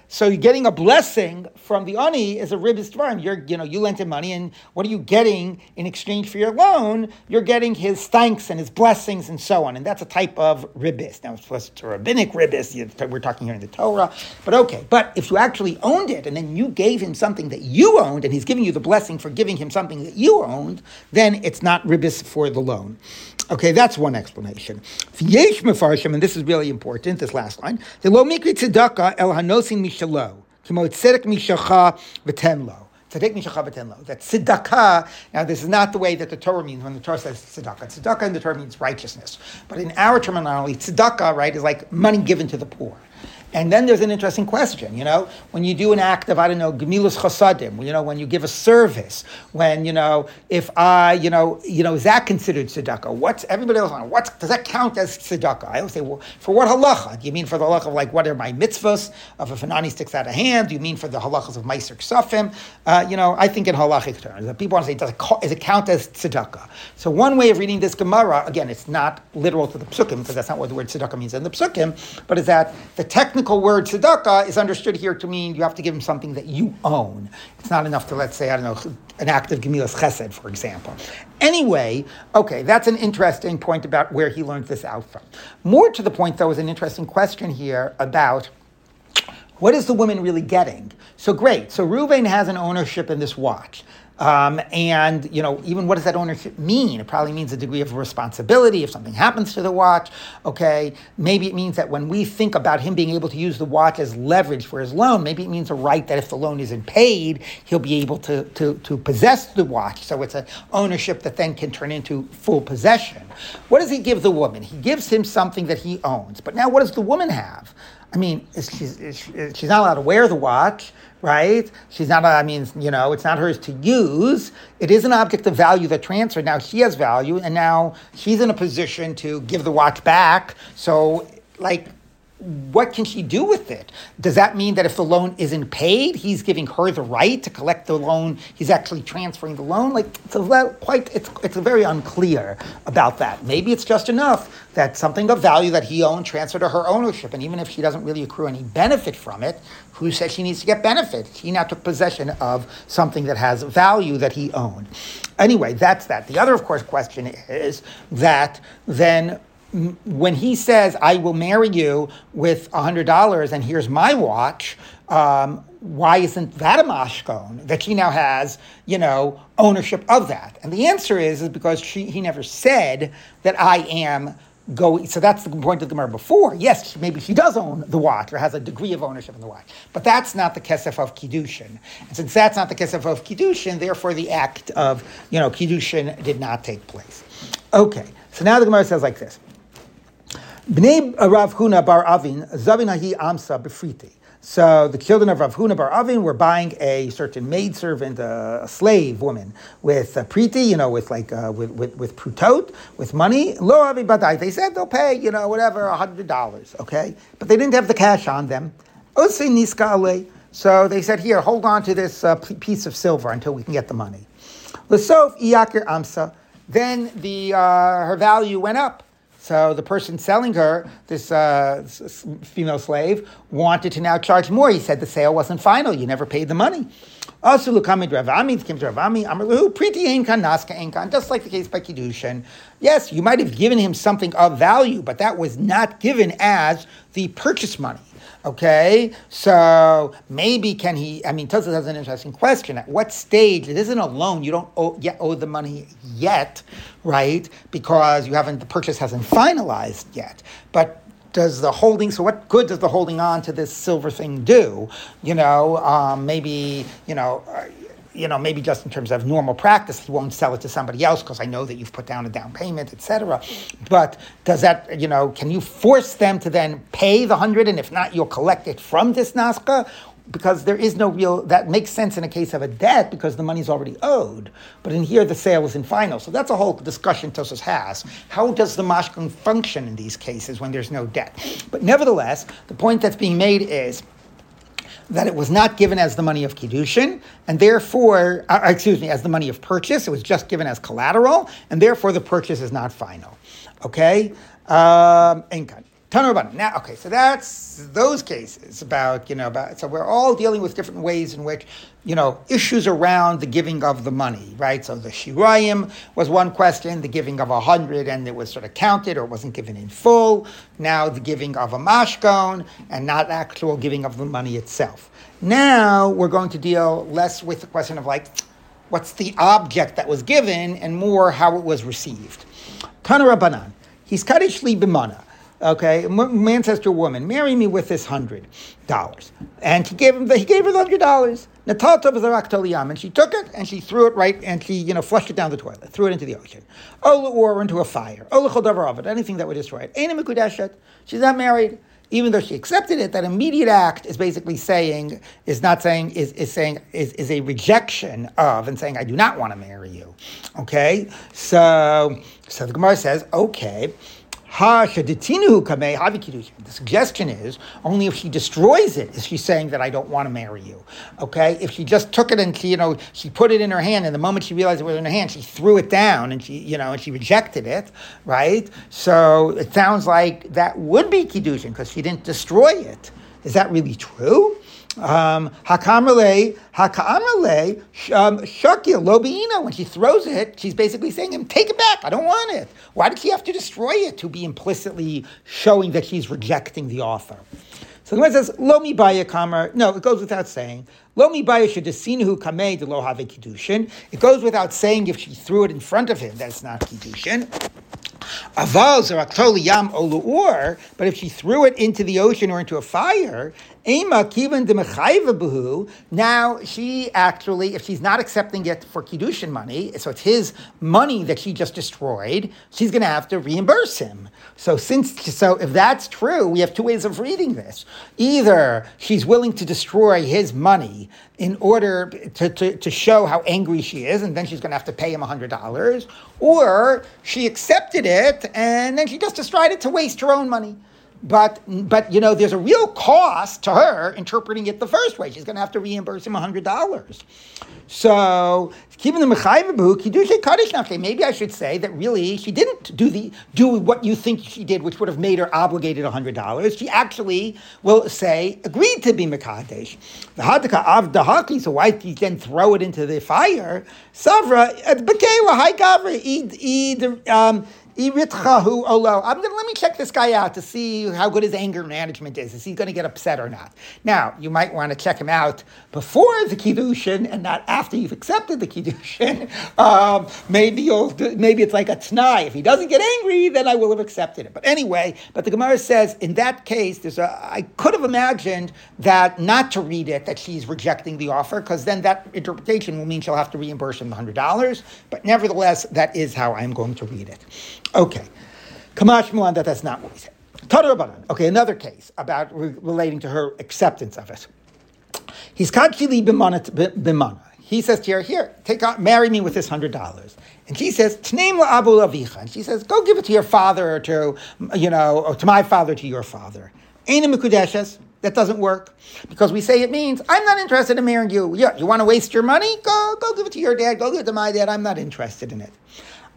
so you're getting a blessing from the ani is a ribis dvarim. You're, you know, you lent him money, and what are you getting in exchange for your loan? You're getting his thanks and his blessings and so on, and that's a type of ribis. Now it's a rabbinic ribis. We're talking here in the Torah, but okay. But if you actually owned it, and then you gave him something that you owned, and he's giving you the blessing for giving him something that you owned, then it's not ribis for the loan. Okay, that's one explanation. And this is really important. This last line: the lo mikri tzedakah el hanosin shalo. Kimo tzedek mishacha v'tenlo. Tzedek mishacha v'tenlo. That tzedakah, now this is not the way that the Torah means when the Torah says tzedakah. Tzedakah in the Torah means righteousness. But in our terminology, tzedakah, right, is like money given to the poor. And then there's an interesting question, you know, when you do an act of, I don't know, gemilus chasadim, you know, when you give a service, when, you know, if I, you know, you know, is that considered tzedakah? What's, everybody else, on? what, does that count as tzedakah? I always say, well, for what halacha? Do you mean for the halacha of like, what are my mitzvahs of if an ani sticks out a hand? Do you mean for the halachas of meiser ksafim? Uh, you know, I think in halachic terms, people want to say, does it, it count as tzedakah? So one way of reading this Gemara, again, it's not literal to the psukim, because that's not what the word tzedakah means in the psukim, but is that the technical technical word tzedakah is understood here to mean you have to give him something that you own. It's not enough to, let's say, I don't know, an act of gemilas chesed, for example. Anyway, okay, that's an interesting point about where he learned this out from. More to the point, though, is an interesting question here about what is the woman really getting? So great. So Ruvain has an ownership in this watch. Um, and you know, even what does that ownership mean? It probably means a degree of responsibility if something happens to the watch. Okay, maybe it means that when we think about him being able to use the watch as leverage for his loan, maybe it means a right that if the loan isn't paid, he'll be able to to, to possess the watch. So it's an ownership that then can turn into full possession. What does he give the woman? He gives him something that he owns. But now, what does the woman have? I mean, she's, she's not allowed to wear the watch right? She's not, I mean, you know, it's not hers to use. It is an object of value that transferred. Now she has value, and now she's in a position to give the watch back. So, like, what can she do with it? Does that mean that if the loan isn't paid, he's giving her the right to collect the loan? He's actually transferring the loan. Like it's a quite it's it's very unclear about that. Maybe it's just enough that something of value that he owned transferred to her ownership, and even if she doesn't really accrue any benefit from it, who says she needs to get benefit? He now took possession of something that has value that he owned. Anyway, that's that. The other, of course, question is that then when he says, I will marry you with $100 and here's my watch, um, why isn't that a mashkon that she now has, you know, ownership of that? And the answer is, is because she, he never said that I am going. So that's the point of the Gemara before. Yes, maybe she does own the watch or has a degree of ownership in the watch, but that's not the kesef of kiddushin. And since that's not the kesef of kiddushin, therefore the act of you know kiddushin did not take place. Okay, so now the Gemara says like this. Bnei Rav Huna bar Avin, Zavinahi Amsa Befriti. So the children of Rav Huna bar Avin were buying a certain maidservant, a, a slave woman, with a priti, you know, with like uh, with, with with prutot, with money. Lo avi badai. They said they'll pay, you know, whatever, a hundred dollars, okay, but they didn't have the cash on them. Ose niska ale. So they said, here, hold on to this uh, piece of silver until we can get the money. L'sof iyakir amsa. Then the uh, her value went up. So the person selling her, this uh, female slave, wanted to now charge more. He said the sale wasn't final. You never paid the money. Also, Lukamid Rav Ami came to Rav Ami, Priti Einkan, Naska Einkan, just like the case by Kiddushin. Yes, you might have given him something of value, but that was not given as the purchase money. Okay, so maybe can he? I mean, Tosfos has an interesting question. At what stage? It isn't a loan. You don't owe, yet owe the money yet, right? Because you haven't. The purchase hasn't finalized yet. But does the holding? So what good does the holding on to this silver thing do? You know, um, maybe you know. Uh, you know, maybe just in terms of normal practice, he won't sell it to somebody else because I know that you've put down a down payment, etc. But does that, you know, can you force them to then pay the hundred, and if not, you'll collect it from this naska? Because there is no real that makes sense in a case of a debt because the money's already owed. But in here, the sale is in final. So that's a whole discussion Tosfos has. How does the mashkon function in these cases when there's no debt? But nevertheless, the point that's being made is that it was not given as the money of Kiddushin, and therefore, uh, excuse me, as the money of purchase. It was just given as collateral, and therefore the purchase is not final. Okay? Um, now, okay, so that's those cases about, you know, about, so we're all dealing with different ways in which, you know, issues around the giving of the money, right? So the Shirayim was one question, the giving of a hundred and it was sort of counted or wasn't given in full. Now the giving of a mashkon and not actual giving of the money itself. Now we're going to deal less with the question of like, what's the object that was given and more how it was received. Tana Rabbanan, he's Kaddish Li Bimana. Okay, a man says to a woman, "Marry me with this hundred dollars," and he gave him the, he gave her the hundred dollars. And she took it and she threw it right and she, you know, flushed it down the toilet, threw it into the ocean. Ola or into a fire. Ola Chodovaravit, anything that would destroy it. She's not married. Even though she accepted it, that immediate act is basically saying, is not saying, is, is saying, is, is a rejection of and saying, I do not want to marry you. Okay? So, so the Gemara says, okay. The suggestion is only if she destroys it is she saying that I don't want to marry you. Okay, if she just took it and she, you know, she put it in her hand, and the moment she realized it was in her hand, she threw it down and she, you know, and she rejected it, right? So it sounds like that would be kiddushin because she didn't destroy it. Is that really true? Um, Hakamale, Hakamale, um, Shakya, Lobiina, when she throws it, she's basically saying him, take it back, I don't want it. Why did she have to destroy it to be implicitly showing that she's rejecting the author? So the one says, Lomi baya kamer. No, it goes without saying. Lomi baya shedesinu kamei de lo kiddushin. It goes without saying if she threw it in front of him, that's not kiddushin. Aval yam oluur, but if she threw it into the ocean or into a fire, Ema kivan Now she actually, if she's not accepting it for kiddushin money, so it's his money that she just destroyed, she's going to have to reimburse him. So since so if that's true, we have two ways of reading this. Either she's willing to destroy his money in order to, to, to show how angry she is, and then she's going to have to pay him $100, or she accepted it and then she just destroyed it to waste her own money. But but you know, there's a real cost to her interpreting it the first way. She's going to have to reimburse him hundred dollars. So keeping the mechayvabu kiddushay kaddish nafke. Maybe I should say that really she didn't do the do what you think she did, which would have made her obligated hundred dollars. She actually will say agreed to be mekadesh. The hadaka av dahaki. So why do you then throw it into the fire? Savra bekewa high gavra. Um, I'm gonna let me check this guy out to see how good his anger management is. Is he going to get upset or not? Now you might want to check him out before the kiddushin and not after you've accepted the kiddushin. Um, maybe you'll maybe it's like a t'nai. If he doesn't get angry, then I will have accepted it. But anyway, but the Gemara says in that case, there's a I could have imagined that not to read it that she's rejecting the offer because then that interpretation will mean she'll have to reimburse him the hundred dollars. But nevertheless, that is how I'm going to read it. Okay. Kamash that that's not what we said. Okay, another case about re- relating to her acceptance of it. He's kachili bimana. He says to her, here, take out, marry me with this hundred dollars. And she says, Tneim la abu avicha. And she says, go give it to your father or to, you know, or to my father, to your father. Ain't. That doesn't work because we say it means I'm not interested in marrying you. You want to waste your money? Go, go give it to your dad. Go give it to my dad. I'm not interested in it.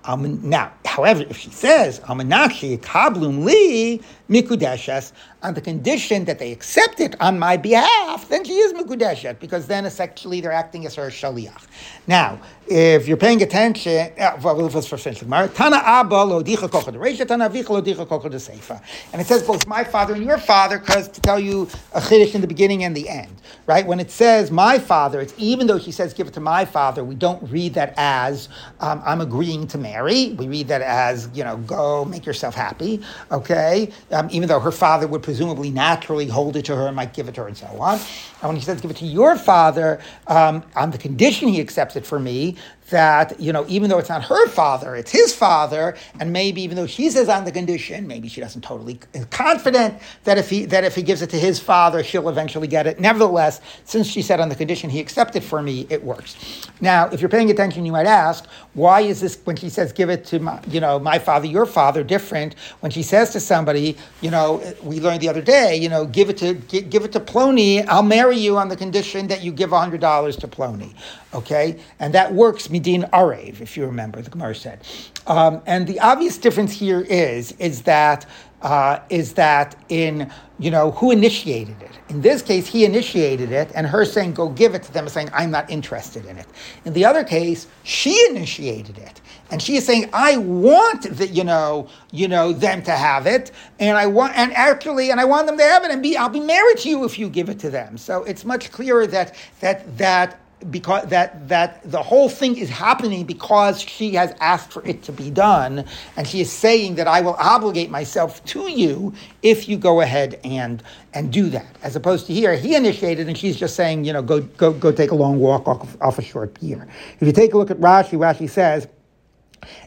Um, now, however, if she says, Amanachi kablum li mikudeshes, on the condition that they accept it on my behalf, then she is mikudeshet, because then essentially they're acting as her shaliach. Now, if you're paying attention, well, Tana Abba lo dicha kocha Tana Avicha lo dicha kocha And it says both my father and your father, because to tell you a chiddush in the beginning and the end, right? When it says my father, it's even though she says give it to my father, we don't read that as um, I'm agreeing to marry. We read that as, you know, go make yourself happy, okay? Um, even though her father would presumably naturally hold it to her and might give it to her and so on. And when he says give it to your father, um, on the condition he accepts it for me, that, you know, even though it's not her father, it's his father, and maybe even though she says on the condition, maybe she doesn't totally confident that if he that if he gives it to his father, she'll eventually get it. Nevertheless, since she said on the condition he accepted for me, it works. Now, if you're paying attention, you might ask, why is this when she says give it to my, you know, my father, your father, different when she says to somebody, you know, we learned the other day, you know, give it to give it to Plony, I'll marry you on the condition that you give hundred dollars to Plony. Okay, and that works midin arev, if you remember, the Gemara said. Um, and the obvious difference here is is that uh, is that in you know who initiated it. In this case, he initiated it, and her saying go give it to them, is saying I'm not interested in it. In the other case, she initiated it, and she is saying I want that you know you know them to have it, and I want and actually and I want them to have it, and be I'll be married to you if you give it to them. So it's much clearer that that that because that that the whole thing is happening because she has asked for it to be done, and she is saying that I will obligate myself to you if you go ahead and and do that, as opposed to here he initiated and she's just saying you know go go go take a long walk off, off a short pier. If you take a look at Rashi, Rashi says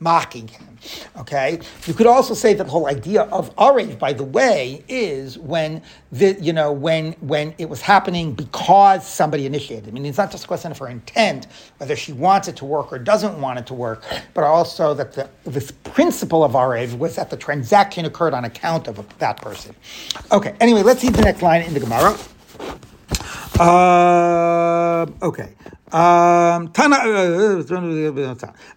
mocking him. Okay, you could also say that the whole idea of arev, by the way, is when the you know when when it was happening because somebody initiated. I mean, it's not just a question of her intent, whether she wants it to work or doesn't want it to work, but also that the this principle of arev was that the transaction occurred on account of that person. Okay. Anyway, let's see the next line in the Gemara. Uh, okay. Um, uh,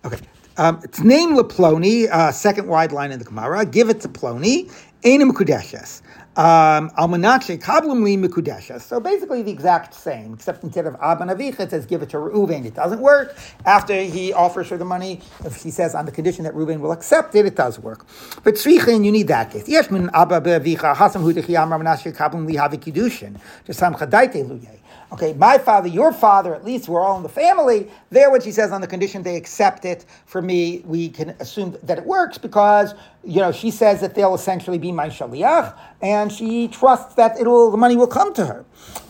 okay. Um, it's named Leploni, uh, second wide line in the Gemara. Give it to Ploni. Einem Kudeshes. Um, Almanache kablum li mikudesha. So basically the exact same, except instead of Abba Avich, it says give it to Reuven. It doesn't work. After he offers her the money, if he says on the condition that Reuven will accept it, it does work. But Tzrichin, you need that case. Yesh min Abba Avicha hasam hudechi amar menashe kablum li havi kiddushin. Just sam chadaite luyeh. Okay, my father, your father, at least we're all in the family. There, what she says on the condition they accept it for me, we can assume that it works because you know she says that they'll essentially be my shaliach, and she trusts that it'll the money will come to her.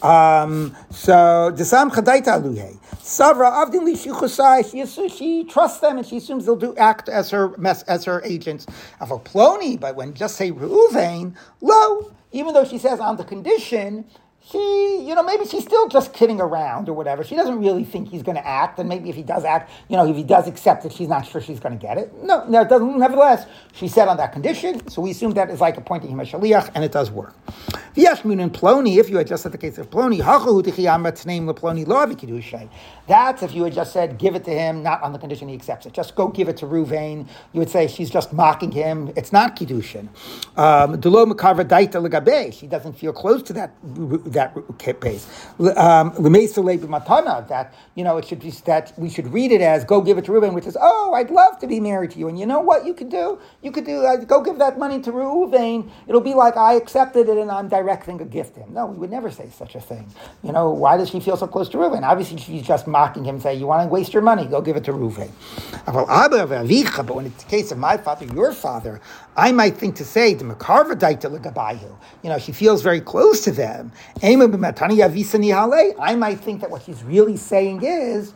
Um, so desam chadaita luhe savra avdin li she she trusts them and she assumes they'll do act as her as her agents. Avoploni, but when just say Reuven, lo, even though she says on the condition she, you know, maybe she's still just kidding around or whatever. She doesn't really think he's going to act, and maybe if he does act, you know, if he does accept it, she's not sure she's going to get it. No, no, it doesn't. Nevertheless, she said on that condition, so we assume that is like appointing him a shaliach, and it does work. V'yashmun and Ploni, if you had just said the case of Ploni, Ploni lo That's if you had just said give it to him, not on the condition he accepts it. Just go give it to Ruvain. You would say she's just mocking him. It's not kiddushin. Um. She doesn't feel close to that that base. Um. That you know it should be that we should read it as go give it to Ruvain, which is oh I'd love to be married to you, and you know what you could do? You could do uh, go give that money to Ruvain. It'll be like I accepted it and I'm directing a gift to him. No, we would never say such a thing. You know, why does she feel so close to Reuven? Obviously, she's just mocking him, saying, You want to waste your money? Go give it to Reuven. But when it's the case of my father, your father, I might think to say, the makarvadite to You know, she feels very close to them. I might think that what she's really saying is,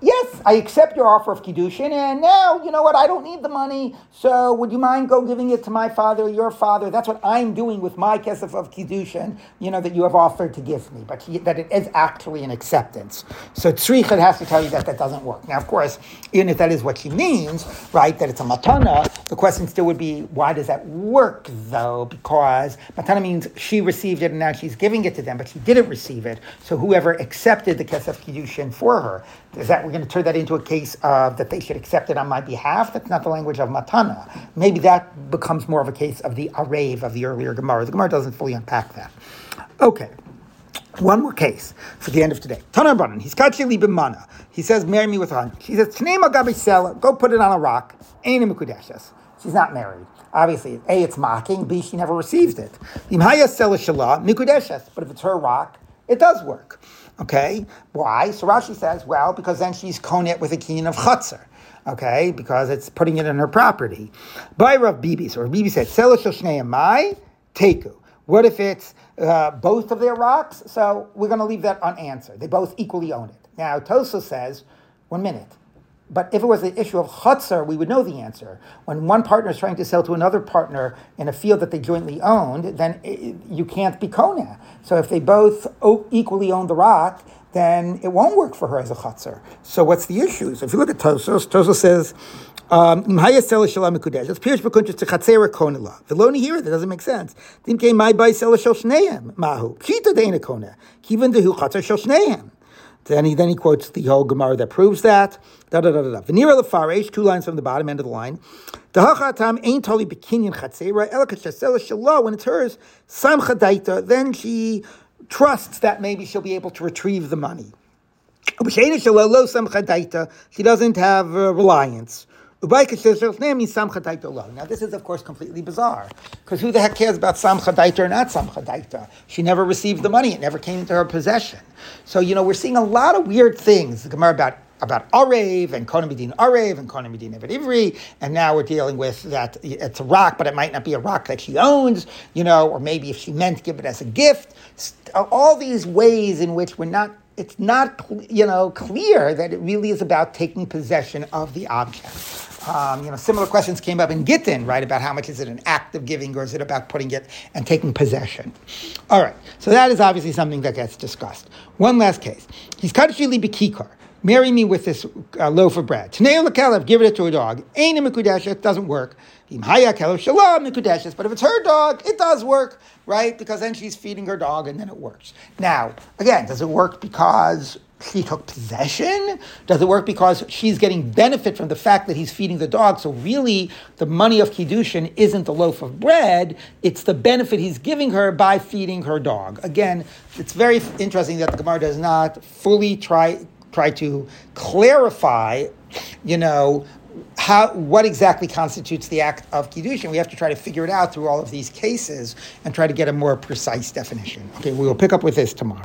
yes, I accept your offer of Kiddushin, and now, you know what, I don't need the money, so would you mind go giving it to my father, your father? That's what I'm doing with my kesef of Kiddushin, you know, that you have offered to give me, but he, that it is actually an acceptance. So Tzrichet has to tell you that that doesn't work. Now, of course, even if that is what she means, right, that it's a matana, the question still would be, why does that work, though? Because matana means she received it and now she's giving it to them, but she didn't receive it, so whoever accepted the kesef Kiddushin for her, is that we're going to turn that into a case of that they should accept it on my behalf? That's not the language of matana. Maybe that becomes more of a case of the arev of the earlier Gemara. The Gemara doesn't fully unpack that. Okay. One more case for the end of today. Tanar Banan, he's kachili b'mana. He says, marry me with a. She says, Tnei magabi go put it on a rock. Ain't. She's not married. Obviously, A, it's mocking. B, she never received it. Imhaya sela shala. But if it's her rock, it does work. Okay, why? So Rashi says, well, because then she's konet with a keen of chatzer. Okay, because it's putting it in her property. By Rav Bibi, so Rav Bibi said, "Sela mai teku." What if it's uh, both of their rocks? So we're going to leave that unanswered. They both equally own it. Now Tosfos says, one minute. But if it was the issue of chatzer, we would know the answer. When one partner is trying to sell to another partner in a field that they jointly owned, then it, you can't be kona. So if they both equally own the rock, then it won't work for her as a chutzner. So what's the issue? So if you look at Tosfos, Tosfos says, um, it's Pirush Bekuntus to Chatzera Konila. Veloni here, that doesn't make sense. Dimke my by Sela Shel Mahu. Kita Deina Kona. Kivan Dehu Chatzer Shel Shneim. Then he then he quotes the whole Gemara that proves that. Da da da da da. Venira lefaresh, two lines from the bottom end of the line. Dahachatam ain't totally bekinyan chatzera elakashasela shalom. When it's hers, sam chadaita. Then she trusts that maybe she'll be able to retrieve the money. She doesn't have uh, reliance. Now, this is, of course, completely bizarre. Because who the heck cares about Samcha Daita or not Samcha Daita? She never received the money. It never came into her possession. So, you know, we're seeing a lot of weird things. The Gemara about about Arev and Kohen Medin Arev and Kohen Medin Eved Ivri, and now we're dealing with that it's a rock, but it might not be a rock that she owns, you know, or maybe if she meant to give it as a gift. All these ways in which we're not it's not you know clear that it really is about taking possession of the object. Um, you know, similar questions came up in Gittin, right? About how much is it an act of giving or is it about putting it and taking possession? All right, so that is obviously something that gets discussed. One last case. He's Kadshili Bikikar. Marry me with this uh, loaf of bread. Tanei Lekelev, give it to a dog. Ain't a it doesn't work. Shalom But if it's her dog, it does work, right? Because then she's feeding her dog and then it works. Now, again, does it work because she took possession? Does it work because she's getting benefit from the fact that he's feeding the dog? So really, the money of kiddushin isn't the loaf of bread; it's the benefit he's giving her by feeding her dog. Again, it's very interesting that the Gemara does not fully try try to clarify, you know, how what exactly constitutes the act of kiddushin. We have to try to figure it out through all of these cases and try to get a more precise definition. Okay, we will pick up with this tomorrow.